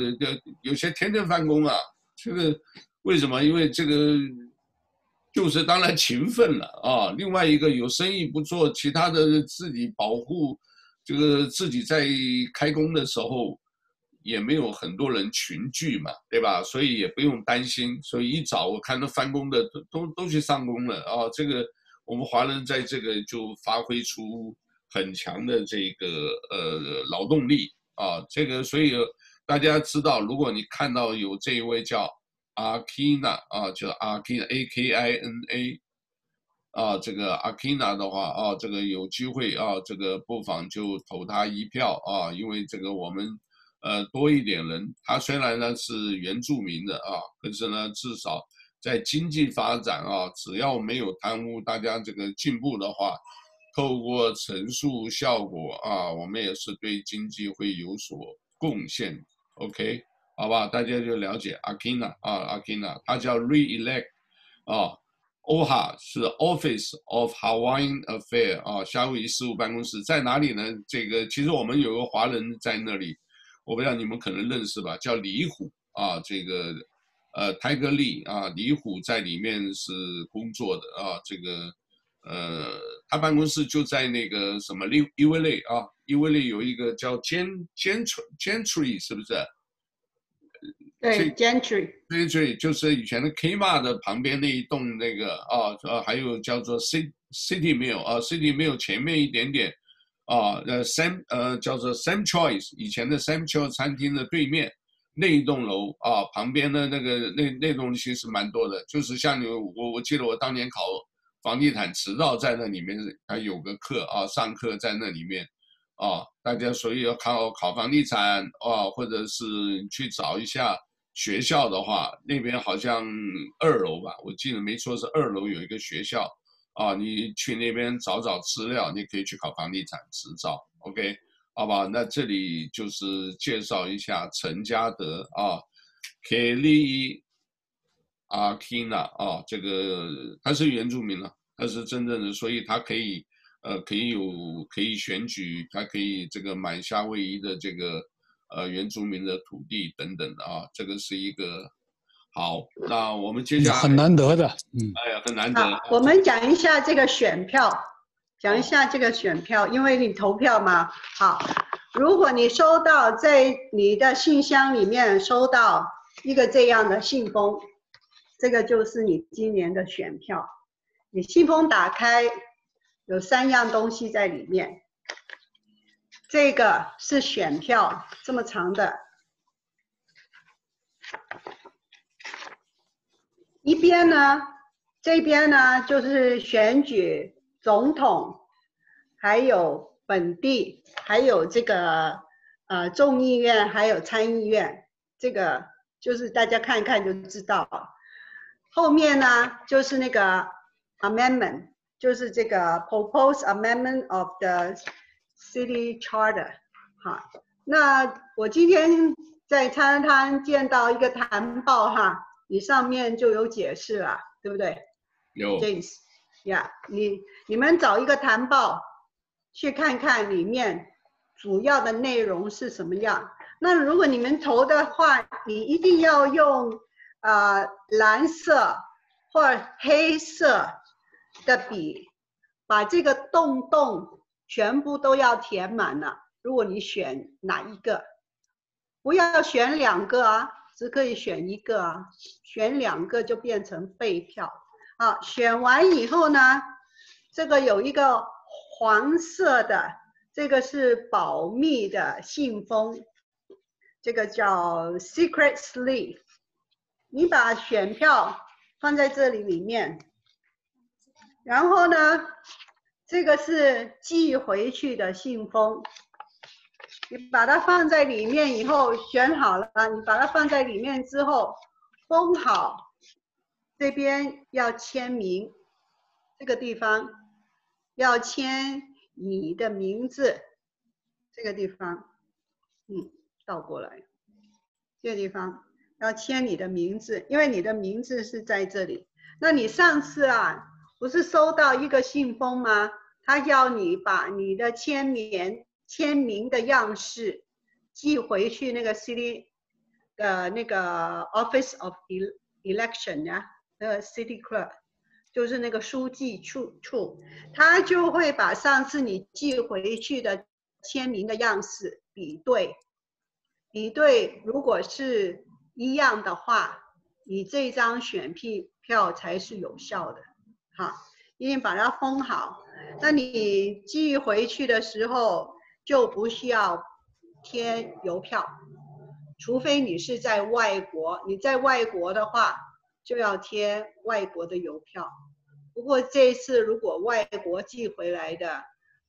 有些天天翻工啊，这个为什么？因为这个就是当然勤奋了啊，另外一个有生意不做，其他的自己保护，这个自己在开工的时候。也没有很多人群聚嘛，对吧？所以也不用担心。所以一早我看到翻工的都都都去上工了啊。这个我们华人在这个就发挥出很强的这个呃劳动力啊。这个所以大家知道，如果你看到有这一位叫阿基娜啊，叫阿基娜 A K I N A，啊，这个阿基娜的话啊，这个有机会啊，这个不妨就投他一票啊，因为这个我们呃多一点人，他虽然呢是原住民的啊，可是呢至少在经济发展啊，只要没有贪污，大家这个进步的话。透过陈述效果啊，我们也是对经济会有所贡献，OK，好吧，大家就了解阿基娜啊，阿基娜，他叫 re-elect 啊，OHA 是 Office of Hawaiian Affairs 啊，夏威夷事务办公室在哪里呢？这个其实我们有个华人在那里，我不知道你们可能认识吧，叫李虎啊，这个呃泰格利啊，李虎在里面是工作的啊，这个。呃，他办公室就在那个什么利伊维利啊，伊维利有一个叫 Gen Gentry Gentry 是不是？对，Gentry。Gentry 就是以前的 Kmart 的旁边那一栋那个啊，呃，还有叫做 City City Mill 啊，City Mill 前面一点点啊，呃，Sam 呃叫做 Sam Choice 以前的 Sam Choice 餐厅的对面那一栋楼啊，旁边的那个那那栋其实蛮多的，就是像你我我记得我当年考。房地产执照在那里面，还有个课啊，上课在那里面，啊，大家所以要考考房地产啊，或者是去找一下学校的话，那边好像二楼吧，我记得没错是二楼有一个学校，啊，你去那边找找资料，你可以去考房地产执照，OK，好吧？那这里就是介绍一下陈家德啊，Kelly，Akina 啊，这个他是原住民了，他是真正的，所以他可以，呃，可以有可以选举，他可以这个买夏威夷的这个，呃，原住民的土地等等的啊，这个是一个好。那我们接下来很难得的，嗯，哎呀，很难得。我们讲一下这个选票，讲一下这个选票，因为你投票嘛。好，如果你收到在你的信箱里面收到一个这样的信封。这个就是你今年的选票，你信封打开，有三样东西在里面。这个是选票，这么长的。一边呢，这边呢就是选举总统，还有本地，还有这个呃众议院，还有参议院。这个就是大家看一看就知道。后面呢，就是那个 amendment，就是这个 propose amendment of the city charter。哈，那我今天在餐厅见到一个谈报哈，你上面就有解释了，对不对？有。James，呀，你你们找一个谈报去看看里面主要的内容是什么样。那如果你们投的话，你一定要用。啊、呃，蓝色或黑色的笔，把这个洞洞全部都要填满了。如果你选哪一个，不要选两个啊，只可以选一个啊。选两个就变成废票。好，选完以后呢，这个有一个黄色的，这个是保密的信封，这个叫 secret sleeve。你把选票放在这里里面，然后呢，这个是寄回去的信封。你把它放在里面以后，选好了，你把它放在里面之后，封好。这边要签名，这个地方要签你的名字。这个地方，嗯，倒过来，这个地方。要签你的名字，因为你的名字是在这里。那你上次啊，不是收到一个信封吗？他要你把你的签名签名的样式寄回去那个 city 的那个 office of election 呀，那个 city clerk，就是那个书记处处，他就会把上次你寄回去的签名的样式比对，比对，如果是。一样的话，你这张选票才是有效的，哈，因为把它封好，那你寄回去的时候就不需要贴邮票，除非你是在外国，你在外国的话就要贴外国的邮票，不过这次如果外国寄回来的，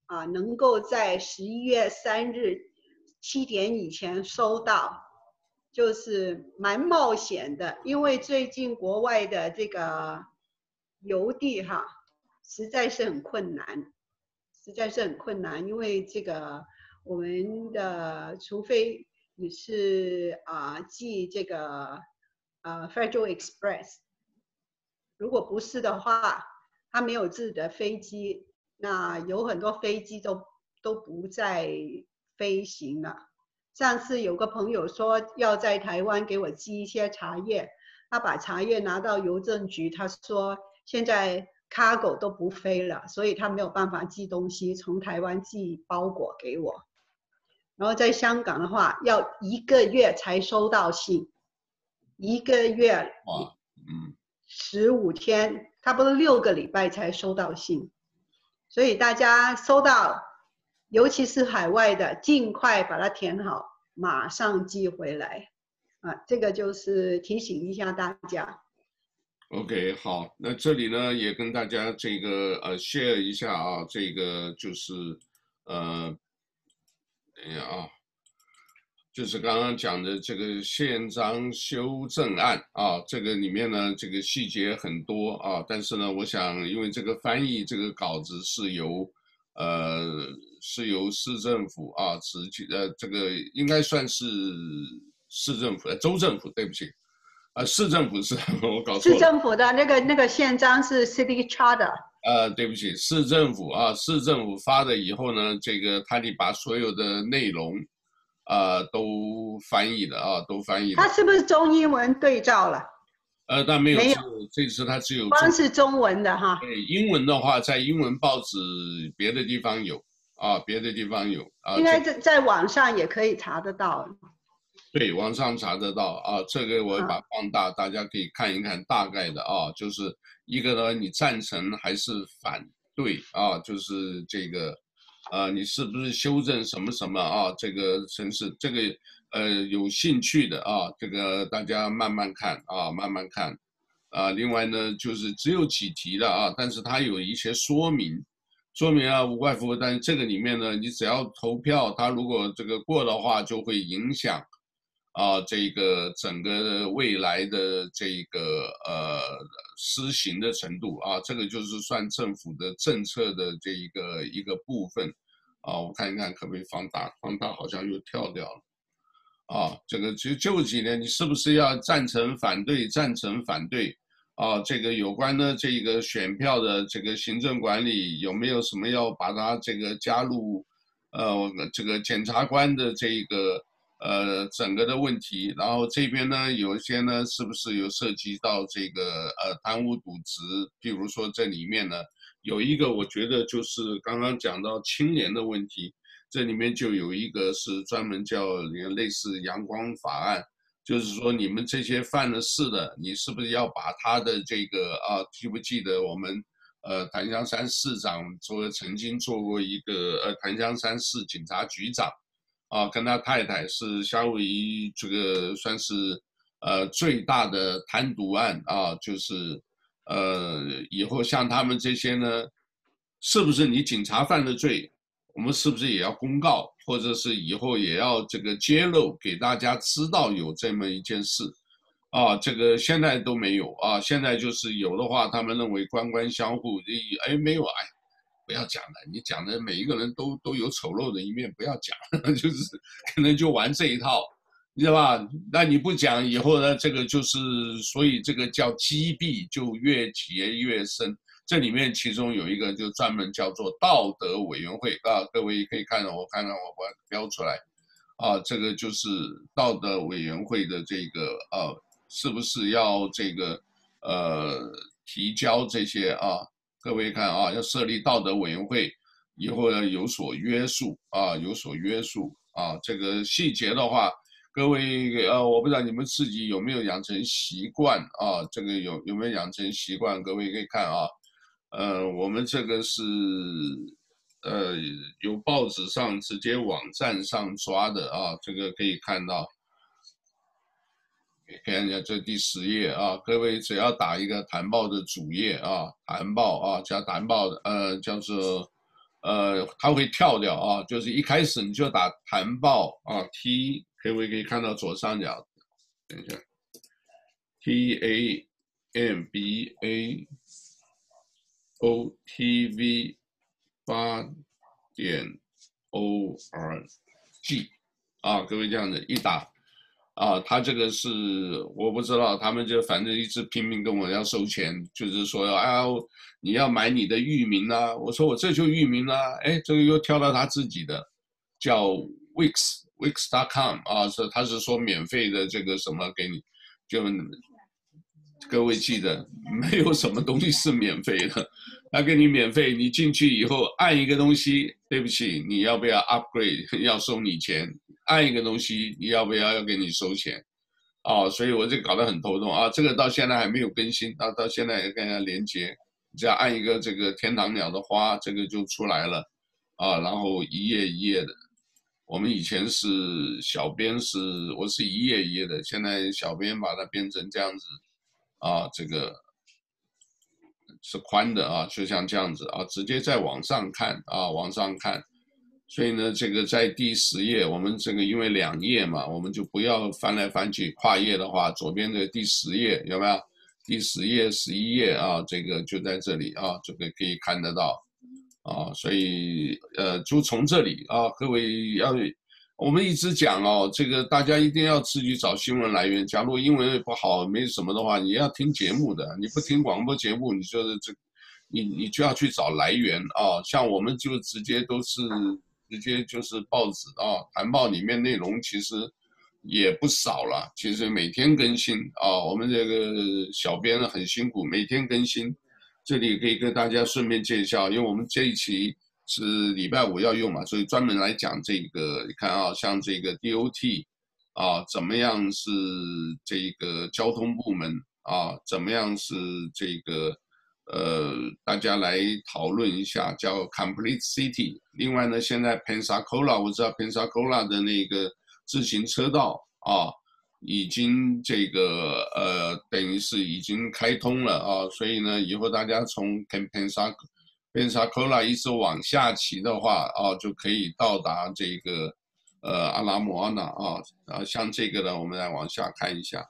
啊，能够在十一月三日七点以前收到，就是蛮冒险的，因为最近国外的这个邮递哈，实在是很困难，实在是很困难，因为这个我们的除非你是啊寄这个啊 Federal Express，如果不是的话。他没有自己的飞机，那有很多飞机都都不在飞行了。上次有个朋友说要在台湾给我寄一些茶叶，他把茶叶拿到邮政局，他说现在 cargo 都不飞了，所以他没有办法寄东西，从台湾寄包裹给我。然后在香港的话，要一个月才收到信，一个月，哇，嗯，十五天。差不多六个礼拜才收到信，所以大家收到，尤其是海外的，尽快把它填好，马上寄回来。啊，这个就是提醒一下大家。OK，好，那这里呢也跟大家这个呃 share 一下啊，这个就是呃，等一下啊。就是刚刚讲的这个宪章修正案啊，这个里面呢，这个细节很多啊，但是呢，我想因为这个翻译这个稿子是由，呃，是由市政府啊，直接呃，这个应该算是市政府，呃，州政府，对不起，啊，市政府是 我搞错了。市政府的那个那个宪章是 City Charter。呃，对不起，市政府啊，市政府发的以后呢，这个他得把所有的内容。呃，都翻译的啊，都翻译的。他是不是中英文对照了？呃，但没有，没有，这次他只有光是中文的哈。对，英文的话，在英文报纸别的地方有啊，别的地方有啊。应该在在网上也可以查得到。对，网上查得到啊，这个我把放大，啊，大家可以看一看大概的啊，就是一个呢，你赞成还是反对啊？就是这个。啊，你是不是修正什么什么啊？这个城市，这个呃有兴趣的啊，这个大家慢慢看啊，慢慢看。啊，另外呢，就是只有几题的啊，但是它有一些说明，说明啊无外乎，但是这个里面呢，你只要投票，它如果这个过的话，就会影响啊这个整个未来的这个呃施行的程度啊，这个就是算政府的政策的这一个一个部分。啊，我看一看可不可以放大，放大好像又跳掉了。啊，这个就就几年，你是不是要赞成、反对、赞成、反对？啊，这个有关的这个选票的这个行政管理有没有什么要把它这个加入？呃，这个检察官的这个呃整个的问题，然后这边呢有一些呢是不是有涉及到这个呃贪污渎职？譬如说这里面呢。有一个，我觉得就是刚刚讲到青年的问题，这里面就有一个是专门叫类似阳光法案，就是说你们这些犯了事的，你是不是要把他的这个啊，记不记得我们呃檀香山市长做曾经做过一个呃檀香山市警察局长，啊，跟他太太是夏威夷这个算是呃最大的贪渎案啊，就是。呃，以后像他们这些呢，是不是你警察犯的罪，我们是不是也要公告，或者是以后也要这个揭露给大家知道有这么一件事，啊，这个现在都没有啊，现在就是有的话，他们认为官官相护，哎，没有，哎，不要讲了，你讲的每一个人都都有丑陋的一面，不要讲，就是可能就玩这一套。你知道吧？那你不讲以后呢？这个就是，所以这个叫积弊就越结越深。这里面其中有一个就专门叫做道德委员会啊，各位可以看到，我看看我把它标出来，啊，这个就是道德委员会的这个呃，是不是要这个呃提交这些啊？各位看啊，要设立道德委员会以后要有所约束啊，有所约束啊，这个细节的话。各位，呃，我不知道你们自己有没有养成习惯啊？这个有有没有养成习惯？各位可以看啊，呃，我们这个是，呃，有报纸上直接网站上抓的啊，这个可以看到。看一下这第十页啊，各位只要打一个谈报的主页啊，谈报啊加谈报的呃叫做呃，它会跳掉啊，就是一开始你就打谈报啊，T 各位可以看到左上角，等一下，T A M B A O T V 八点 O R G 啊，各位这样子一打。啊，他这个是我不知道，他们就反正一直拼命跟我要收钱，就是说，哎，你要买你的域名啊，我说我这就域名啦，哎，这个又跳到他自己的，叫 Wix，Wix.com 啊，是他是说免费的这个什么给你，就各位记得，没有什么东西是免费的，他给你免费，你进去以后按一个东西，对不起，你要不要 upgrade，要收你钱。按一个东西，你要不要要给你收钱？哦，所以我就搞得很头痛啊。这个到现在还没有更新，到到现在也跟人家连接，只要按一个这个天堂鸟的花，这个就出来了啊。然后一页一页的，我们以前是小编是，我是一页一页的，现在小编把它变成这样子啊，这个是宽的啊，就像这样子啊，直接在网上看啊，往上看。所以呢，这个在第十页，我们这个因为两页嘛，我们就不要翻来翻去。跨页的话，左边的第十页有没有？第十页、十一页啊，这个就在这里啊，这个可以看得到啊。所以呃，就从这里啊，各位要我们一直讲哦，这个大家一定要自己找新闻来源。假如英文不好，没什么的话，你要听节目的，你不听广播节目，你就是这，你你就要去找来源啊。像我们就直接都是。直接就是报纸啊，谈报里面内容其实也不少了。其实每天更新啊，我们这个小编很辛苦，每天更新。这里可以跟大家顺便介绍，因为我们这一期是礼拜五要用嘛，所以专门来讲这个。你看啊，像这个 DOT 啊，怎么样是这个交通部门啊，怎么样是这个。呃，大家来讨论一下，叫 Complete City。另外呢，现在 Pensacola，我知道 Pensacola 的那个自行车道啊，已经这个呃，等于是已经开通了啊。所以呢，以后大家从 Pensacola 一直往下骑的话啊，就可以到达这个呃阿拉莫纳啊。啊，像这个呢，我们来往下看一下。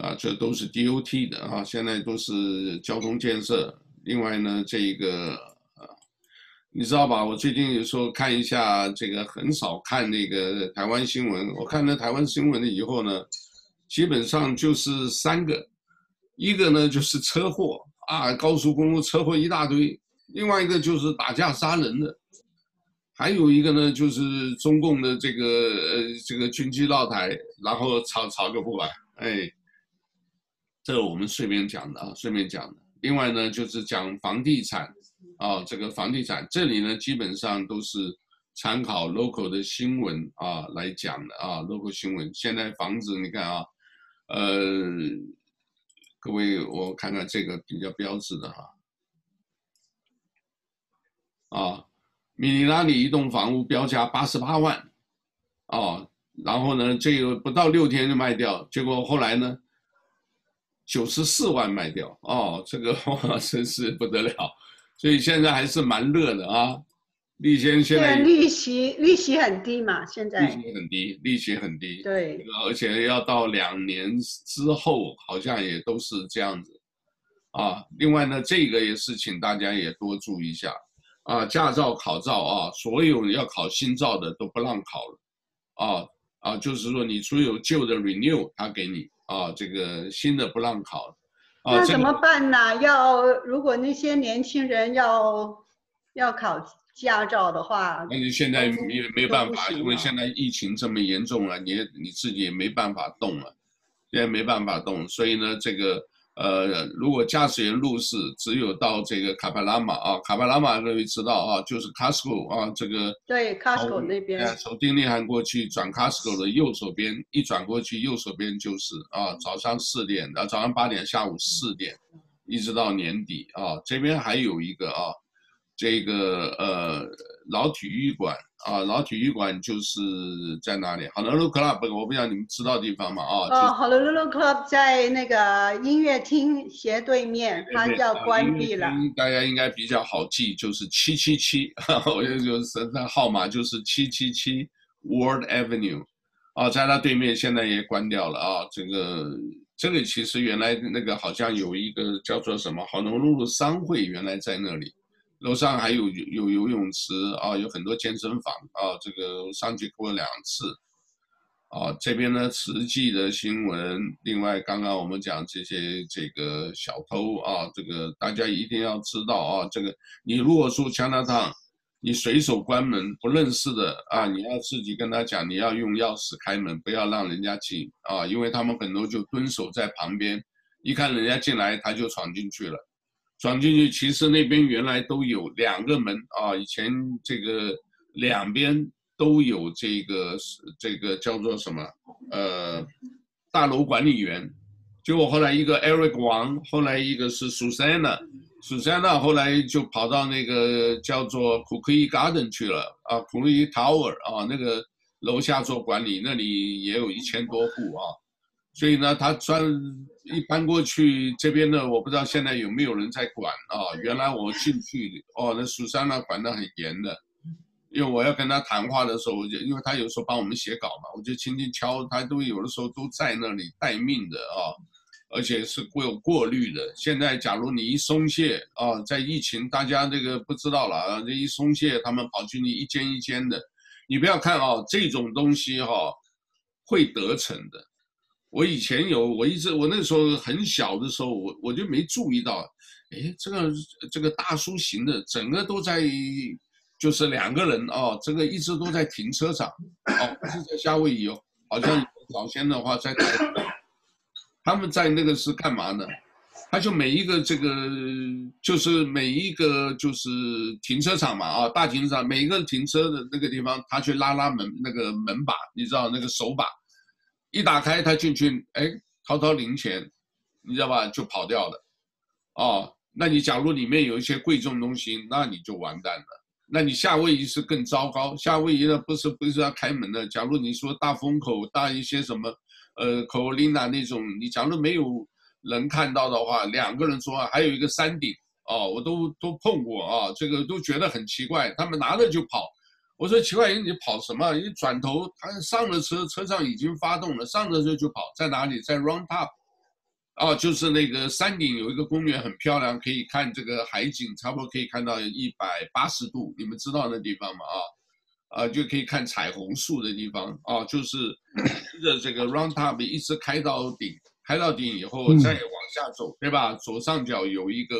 啊，这都是 DOT 的啊，现在都是交通建设。另外呢，这个啊，你知道吧？我最近有时候看一下这个，很少看那个台湾新闻。我看了台湾新闻了以后呢，基本上就是三个，一个呢就是车祸啊，高速公路车祸一大堆；另外一个就是打架杀人的，还有一个呢就是中共的这个呃这个军机绕台，然后吵吵个不完，哎。这个我们顺便讲的啊，顺便讲的。另外呢，就是讲房地产啊，这个房地产这里呢，基本上都是参考 local 的新闻啊来讲的啊，local 新闻。现在房子你看啊，呃，各位我看看这个比较标志的哈，啊，米尼拉里一栋房屋标价八十八万，啊，然后呢，这个不到六天就卖掉，结果后来呢？九十四万卖掉哦，这个哇，真是不得了，所以现在还是蛮热的啊。利先现在利息利息很低嘛，现在利息很低，利息很低，对，而且要到两年之后，好像也都是这样子啊。另外呢，这个也是请大家也多注意一下啊，驾照考照啊，所有要考新照的都不让考了啊啊，就是说你除有旧的 renew，他给你。啊，这个新的不让考，啊、那怎么办呢？要如果那些年轻人要要考驾照的话，那你现在没没办法，因为现在疫情这么严重了，你你自己也没办法动了，现在没办法动，所以呢，这个。呃，如果驾驶员入室，只有到这个卡帕拉玛啊，卡帕拉玛各位知道啊，就是 Costco 啊，这个对 Costco 那边，从丁立汉过去转 Costco 的右手边，一转过去右手边就是啊，早上四点，啊早上八点，下午四点，一直到年底啊，这边还有一个啊，这个呃老体育馆啊，老体育馆就是在哪里？Honolulu Club，我不知道你们知道的地方吗？啊，哦，Honolulu Club 在那个音乐厅斜对面，它要关闭了。大家应该比较好记，就是七七七，我就就是那号码就是七七七 World Avenue，啊，在它对面现在也关掉了啊。这个这个其实原来那个好像有一个叫做什么 Honolulu 商会，原来在那里。楼上还有有游泳池啊，有很多健身房啊，这个上去过两次，啊，这边呢，实际的新闻。另外，刚刚我们讲这些这个小偷啊，这个大家一定要知道啊，这个你如果说 Chinatown，你随手关门不认识的啊，你要自己跟他讲，你要用钥匙开门，不要让人家进啊，因为他们很多就蹲守在旁边，一看人家进来，他就闯进去了。转进去，其实那边原来都有两个门啊，以前这个两边都有这个这个叫做什么呃大楼管理员，结果后来一个 Eric 王，后来一个是 Susanna，Susanna 后来就跑到那个叫做 Kukui Garden 去了啊，Kukui Tower 啊，那个楼下做管理，那里也有一千多户啊。所以呢，他专一搬过去这边呢，我不知道现在有没有人在管啊。原来我进去哦，那苏珊娜管得很严的，因为我要跟他谈话的时候，我就因为他有时候帮我们写稿嘛，我就轻轻敲，他都有的时候都在那里待命的啊，而且是会有过滤的。现在假如你一松懈啊，在疫情大家这个不知道了啊，这一松懈，他们跑去你一间一间的，你不要看啊，这种东西哈、会得逞的。我以前有，我一直我那时候很小的时候，我我就没注意到，哎，这个这个大叔型的，整个都在，就是两个人哦，这个一直都在停车场，哦，不是在夏威夷哦，好像早先的话在，他们在那个是干嘛呢？他就每一个这个就是每一个就是停车场嘛啊，大停车场每一个停车的那个地方，他去拉拉门那个门把，你知道那个手把。一打开，他进去，哎，掏掏零钱，你知道吧？就跑掉了，哦，那你假如里面有一些贵重东西，那你就完蛋了。那你夏威夷是更糟糕，夏威夷呢不是不是要开门的。假如你说大风口、大一些什么，呃，科罗琳娜那种，你假如没有人看到的话，两个人说话，还有一个山顶，哦，我都都碰过啊，这个都觉得很奇怪，他们拿着就跑。我说奇怪，你跑什么？一转头，他上了车，车上已经发动了，上了车就跑，在哪里？在 Round Top，哦，就是那个山顶有一个公园，很漂亮，可以看这个海景，差不多可以看到一百八十度。你们知道那地方吗？啊，啊，就可以看彩虹树的地方啊，就是沿 着这个 Round Top 一直开到顶，开到顶以后再往下走，对吧？左上角有一个，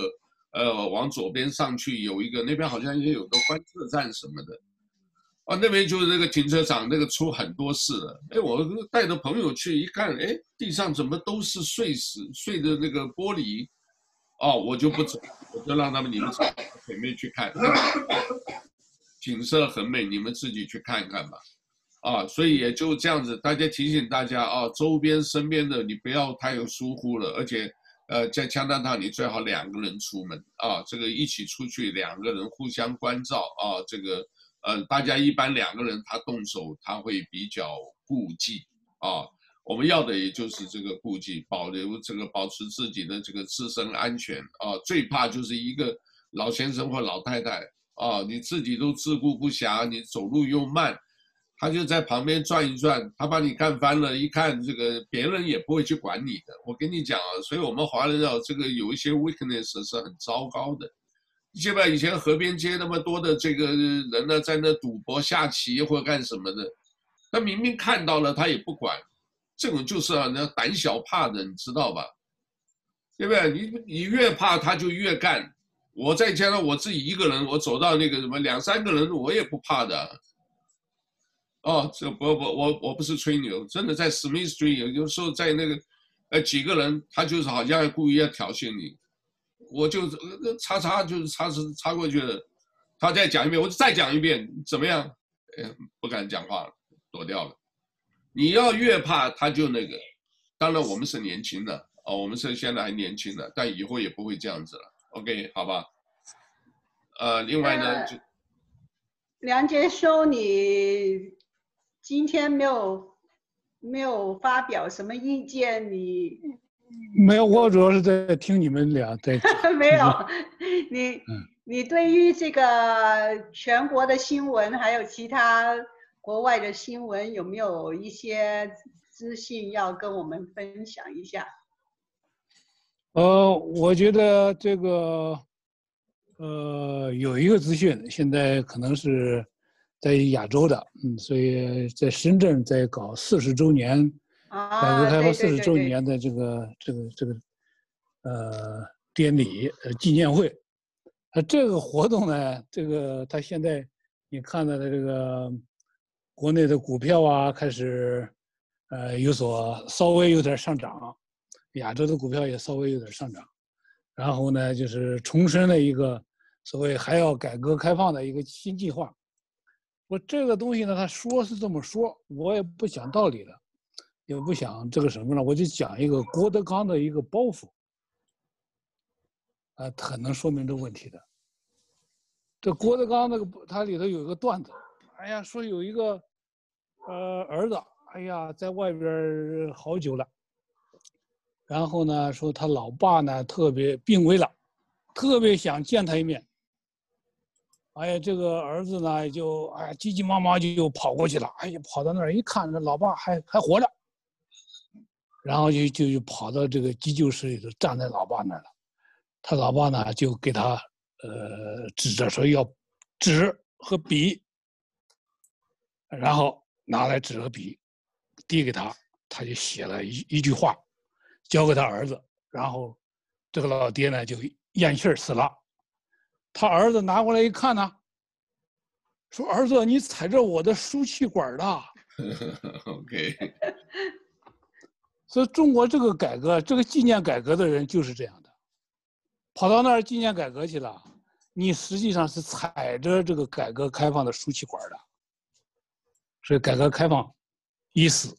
呃，往左边上去有一个，那边好像也有个观测站什么的。啊，那边就是那个停车场，那个出很多事了。哎，我带着朋友去一看，哎，地上怎么都是碎石碎的那个玻璃，哦，我就不走，我就让他们你们走前面去看，景色很美，你们自己去看看吧。啊，所以也就这样子，大家提醒大家啊，周边身边的你不要太有疏忽了，而且，呃，在加拿大你最好两个人出门啊，这个一起出去两个人互相关照啊，这个。呃，大家一般两个人他动手，他会比较顾忌啊。我们要的也就是这个顾忌，保留这个保持自己的这个自身安全啊。最怕就是一个老先生或老太太啊，你自己都自顾不暇，你走路又慢，他就在旁边转一转，他把你干翻了，一看这个别人也不会去管你的。我跟你讲啊，所以我们华人要这个有一些 weakness 是很糟糕的。现在以前河边街那么多的这个人呢，在那赌博下棋或者干什么的，他明明看到了，他也不管，这种就是啊，那胆小怕的，你知道吧？对不对？你你越怕他就越干。我再加上我自己一个人，我走到那个什么两三个人，我也不怕的。哦，这不不我我不是吹牛，真的在 Smith Street 有时候在那个，呃几个人，他就是好像故意要挑衅你。我就擦擦就是擦擦擦过去了，他再讲一遍，我就再讲一遍，怎么样？哎，不敢讲话了，躲掉了。你要越怕他就那个，当然我们是年轻的啊，我们是现在还年轻的，但以后也不会这样子了。OK，好吧？呃，另外呢，就梁杰兄，你今天没有没有发表什么意见？你没有，我主要是在听你们俩在。没有，你、嗯、你对于这个全国的新闻，还有其他国外的新闻，有没有一些资讯要跟我们分享一下？呃，我觉得这个，呃，有一个资讯，现在可能是在亚洲的，嗯，所以在深圳在搞四十周年，改革开放四十周年的这个这个这个，呃，典礼呃纪念会，呃，这个活动呢，这个他现在你看到的这个国内的股票啊，开始呃有所稍微有点上涨。亚洲的股票也稍微有点上涨，然后呢，就是重申了一个所谓还要改革开放的一个新计划。我这个东西呢，他说是这么说，我也不讲道理了，也不想这个什么了，我就讲一个郭德纲的一个包袱，啊，很能说明这个问题的。这郭德纲那个他里头有一个段子，哎呀，说有一个呃儿子，哎呀，在外边好久了。然后呢，说他老爸呢特别病危了，特别想见他一面。哎呀，这个儿子呢就哎急急忙忙就跑过去了。哎呀，跑到那儿一看，这老爸还还活着。然后就就就跑到这个急救室里头，站在老爸那了。他老爸呢就给他呃指着说要纸和笔，然后拿来纸和笔递给他，他就写了一一句话。交给他儿子，然后这个老爹呢就咽气儿死了。他儿子拿过来一看呢，说：“儿子，你踩着我的输气管了。”OK。所以中国这个改革，这个纪念改革的人就是这样的，跑到那儿纪念改革去了，你实际上是踩着这个改革开放的输气管的。所以改革开放已死。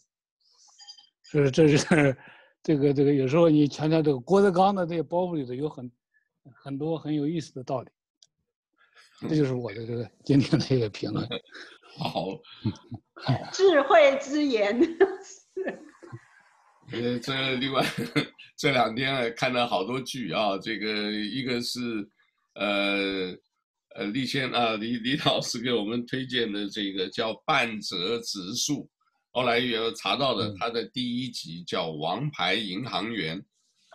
所以这是。这个这个有时候你强调这个郭德纲的这个包袱里头有很很多很有意思的道理，这就是我的这个今天的一个评论。好，智慧之言。呃，这另外这两天看了好多剧啊，这个一个是呃呃李先啊李李老师给我们推荐的这个叫半泽直树。后来有查到的，他的第一集叫《王牌银行员》，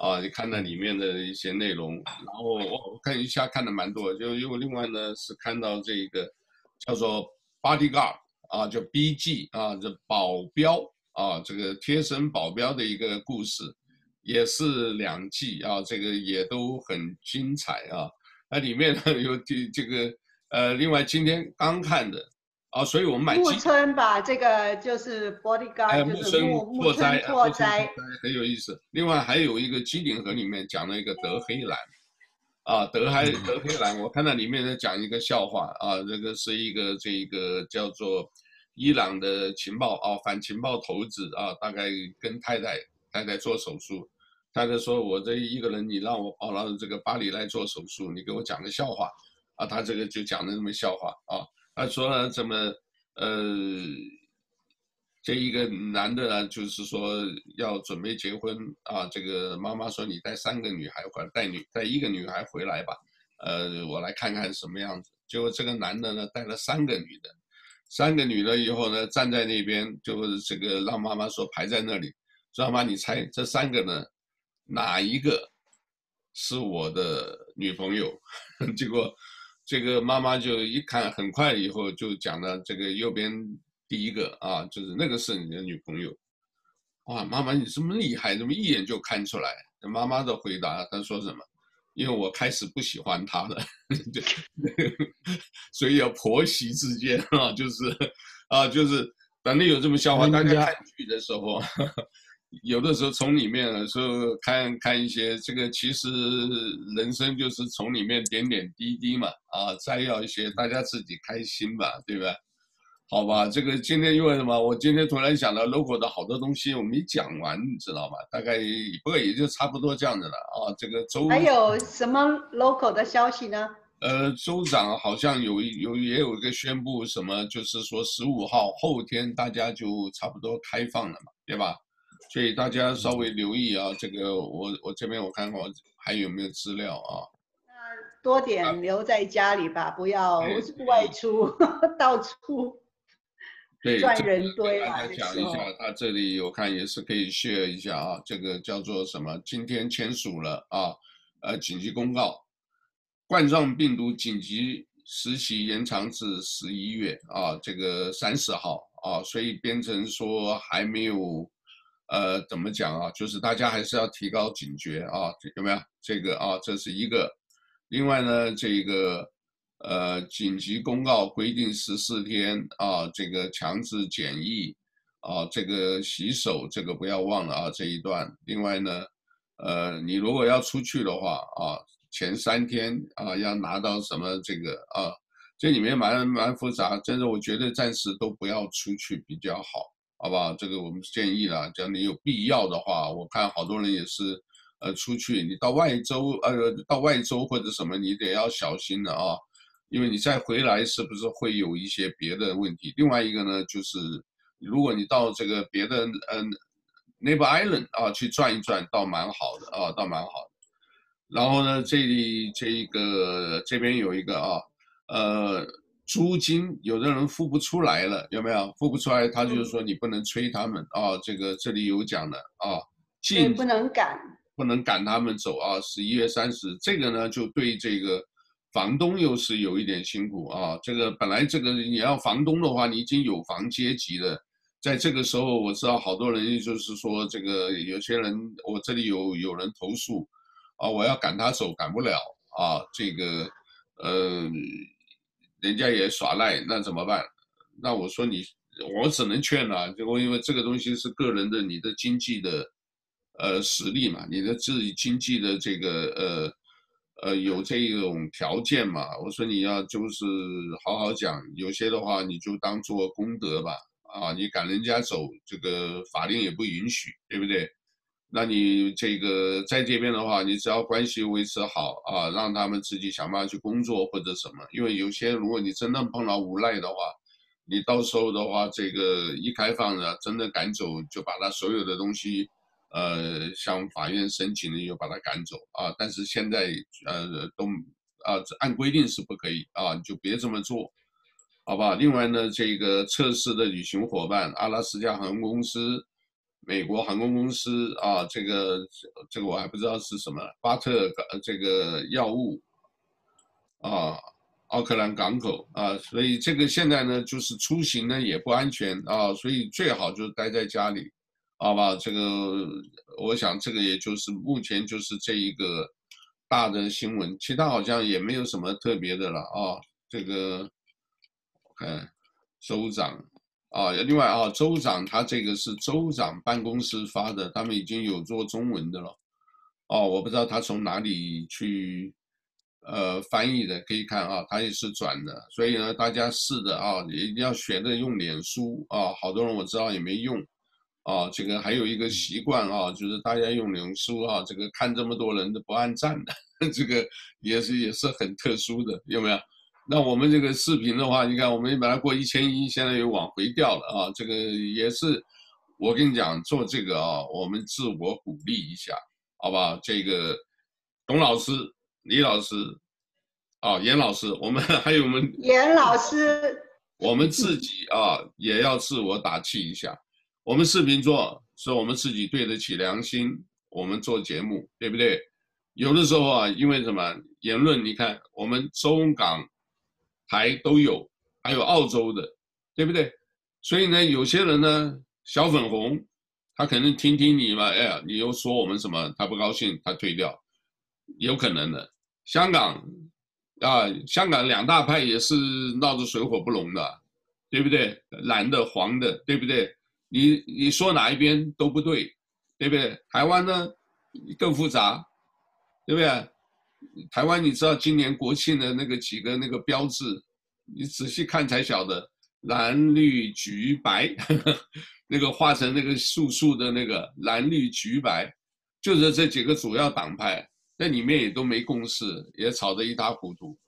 啊，你看那里面的一些内容，然后我看一下看的蛮多，就因为另外呢是看到这个叫做 Bodyguard 啊，叫 BG 啊，这保镖啊，这个贴身保镖的一个故事，也是两季啊，这个也都很精彩啊。那里面呢有这这个呃，另外今天刚看的。啊，所以我们买木村吧，这个就是 bodyguard，哎，木村拓哉，拓哉很有意思。另外还有一个机顶盒里面讲了一个德黑兰，啊，德黑德黑兰，我看到里面在讲一个笑话啊，这个是一个这个叫做伊朗的情报啊，反情报头子啊，大概跟太太太太做手术，太太说，我这一个人，你让我跑到这个巴黎来做手术，你给我讲个笑话，啊，他这个就讲的那么笑话啊。他说了这么，呃，这一个男的呢，就是说要准备结婚啊。这个妈妈说，你带三个女孩回来，带女带一个女孩回来吧，呃，我来看看什么样子。结果这个男的呢，带了三个女的，三个女的以后呢，站在那边，就是这个让妈妈说排在那里，说妈妈你猜这三个呢，哪一个是我的女朋友？结果。这个妈妈就一看，很快以后就讲了这个右边第一个啊，就是那个是你的女朋友。哇，妈妈你这么厉害，怎么一眼就看出来？妈妈的回答，她说什么？因为我开始不喜欢他了，所以要婆媳之间啊，就是啊，就是反正有这么笑话，大家看剧的时候。有的时候从里面说看看一些这个，其实人生就是从里面点点滴滴嘛，啊，摘要一些大家自己开心吧，对吧？好吧，这个今天因为什么？我今天突然想到 logo 的好多东西我没讲完，你知道吗？大概不过也就差不多这样子了啊。这个周还有什么 logo 的消息呢？呃，州长好像有有也有一个宣布什么，就是说十五号后天大家就差不多开放了嘛，对吧？所以大家稍微留意啊，这个我我这边我看看我还有没有资料啊。那多点留在家里吧，啊、不要外出，到处对赚人讲一下，他这里我看也是可以 share 一下啊，这个叫做什么？今天签署了啊，呃，紧急公告。冠状病毒紧急时期延长至十一月啊，这个三十号啊，所以变成说还没有，呃，怎么讲啊？就是大家还是要提高警觉啊，有没有？这个啊，这是一个。另外呢，这个呃，紧急公告规定十四天啊，这个强制检疫啊，这个洗手这个不要忘了啊，这一段。另外呢，呃，你如果要出去的话啊。前三天啊，要拿到什么这个啊？这里面蛮蛮复杂，真的，我觉得暂时都不要出去比较好，好不好？这个我们建议了，只要你有必要的话，我看好多人也是，呃，出去，你到外州，呃，到外州或者什么，你得要小心了啊，因为你再回来是不是会有一些别的问题？另外一个呢，就是如果你到这个别的，嗯，Neighbor Island 啊去转一转，倒蛮好的啊，倒蛮好的。然后呢，这里这一个这边有一个啊，呃，租金有的人付不出来了，有没有？付不出来，他就是说你不能催他们啊。这个这里有讲的啊，禁不能赶，不能赶他们走啊。十一月三十，这个呢就对这个房东又是有一点辛苦啊。这个本来这个你要房东的话，你已经有房阶级了，在这个时候我知道好多人就是说这个有些人我这里有有人投诉。啊，我要赶他走，赶不了啊！这个，呃，人家也耍赖，那怎么办？那我说你，我只能劝了，就因为这个东西是个人的，你的经济的，呃，实力嘛，你的自己经济的这个，呃，呃，有这一种条件嘛。我说你要就是好好讲，有些的话你就当做功德吧。啊，你赶人家走，这个法令也不允许，对不对？那你这个在这边的话，你只要关系维持好啊，让他们自己想办法去工作或者什么。因为有些如果你真的碰到无赖的话，你到时候的话，这个一开放了，真的赶走，就把他所有的东西，呃，向法院申请了，又把他赶走啊。但是现在呃都啊按规定是不可以啊，你就别这么做，好吧？另外呢，这个测试的旅行伙伴，阿拉斯加航空公司。美国航空公司啊，这个这个我还不知道是什么，巴特这个药物啊，奥克兰港口啊，所以这个现在呢，就是出行呢也不安全啊，所以最好就待在家里，好吧？这个我想这个也就是目前就是这一个大的新闻，其他好像也没有什么特别的了啊。这个嗯州长。啊，另外啊，州长他这个是州长办公室发的，他们已经有做中文的了。哦，我不知道他从哪里去，呃，翻译的，可以看啊，他也是转的。所以呢，大家试着啊，一定要学着用脸书啊。好多人我知道也没用，啊，这个还有一个习惯啊，就是大家用脸书啊，这个看这么多人都不按赞的，这个也是也是很特殊的，有没有？那我们这个视频的话，你看我们本来过一千一，现在又往回掉了啊！这个也是，我跟你讲，做这个啊，我们自我鼓励一下，好吧？这个董老师、李老师，啊，严老师，我们 还有我们严老师，我们自己啊也要自我打气一下。我们视频做是我们自己对得起良心，我们做节目，对不对？有的时候啊，因为什么言论？你看我们中港。台都有，还有澳洲的，对不对？所以呢，有些人呢，小粉红，他可能听听你嘛，哎呀，你又说我们什么，他不高兴，他退掉，有可能的。香港啊，香港两大派也是闹得水火不容的，对不对？蓝的、黄的，对不对？你你说哪一边都不对，对不对？台湾呢更复杂，对不对？台湾，你知道今年国庆的那个几个那个标志，你仔细看才晓得，蓝绿橘白，呵 呵那个画成那个素素的那个蓝绿橘白，就是这几个主要党派在里面也都没共识，也吵得一塌糊涂。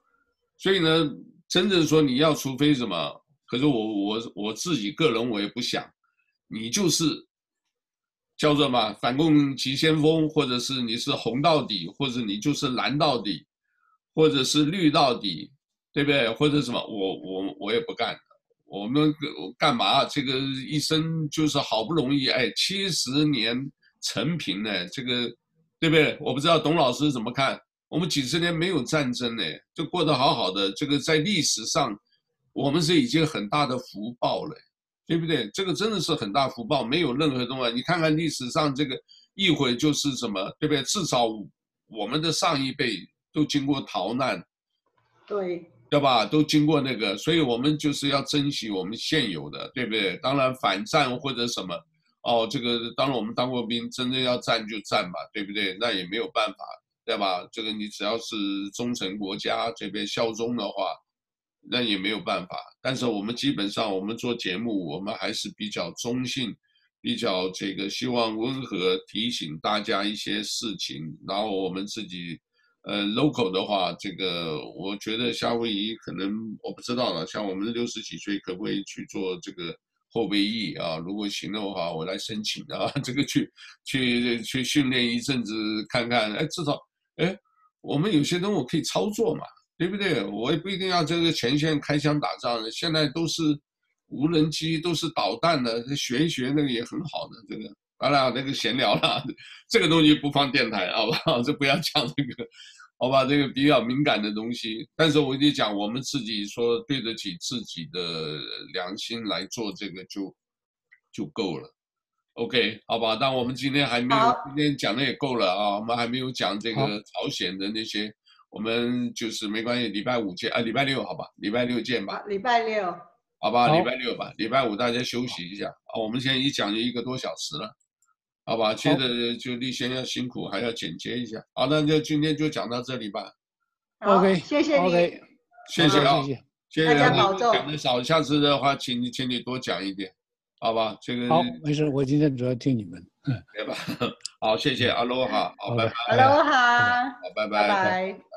所以呢，真正说你要除非什么，可是我我我自己个人我也不想，你就是叫做嘛反共急先锋，或者是你是红到底，或者你就是蓝到底，或者是绿到底，对不对？或者什么，我我我也不干。我们干嘛？这个一生就是好不容易，哎，七十年承平呢，这个对不对？我不知道董老师怎么看。我们几十年没有战争呢，就过得好好的。这个在历史上，我们是已经很大的福报了，对不对？这个真的是很大福报，没有任何东西。你看看历史上这个一会就是什么，对不对？至少我们的上一辈都经过逃难，对。对吧？都经过那个，所以我们就是要珍惜我们现有的，对不对？当然反战或者什么，哦，这个当然我们当过兵，真正要战就战吧，对不对？那也没有办法，对吧？这个你只要是忠诚国家这边效忠的话，那也没有办法。但是我们基本上我们做节目，我们还是比较中性，比较这个希望温和提醒大家一些事情，然后我们自己。呃，local 的话，这个我觉得夏威夷可能我不知道了。像我们六十几岁，可不可以去做这个后备役啊？如果行的话，我来申请啊，这个去去去训练一阵子看看。哎，至少哎，我们有些东西我可以操作嘛，对不对？我也不一定要这个前线开枪打仗的，现在都是无人机，都是导弹的，学一学那个也很好的。这个完了，那个闲聊了，这个东西不放电台，好不好？这不要讲这个。好吧，这个比较敏感的东西，但是我跟你讲，我们自己说对得起自己的良心来做这个就就够了，OK，好吧？但我们今天还没有，今天讲的也够了啊，我们还没有讲这个朝鲜的那些，我们就是没关系，礼拜五见啊，礼拜六好吧，礼拜六见吧，礼拜六，好吧，礼拜六吧，礼拜五大家休息一下啊，我们现在一讲就一个多小时了。好吧，接着就立先要辛苦，还要剪接一下。好，那就今天就讲到这里吧。OK，谢谢你.谢谢啊，谢谢，谢谢。大家保重。讲的少，下次的话，请你，请你多讲一点，好吧？这个好，没事，我今天主要听你们，对吧？好，谢谢，阿罗哈，好，拜拜。阿罗哈，好，拜拜。拜拜。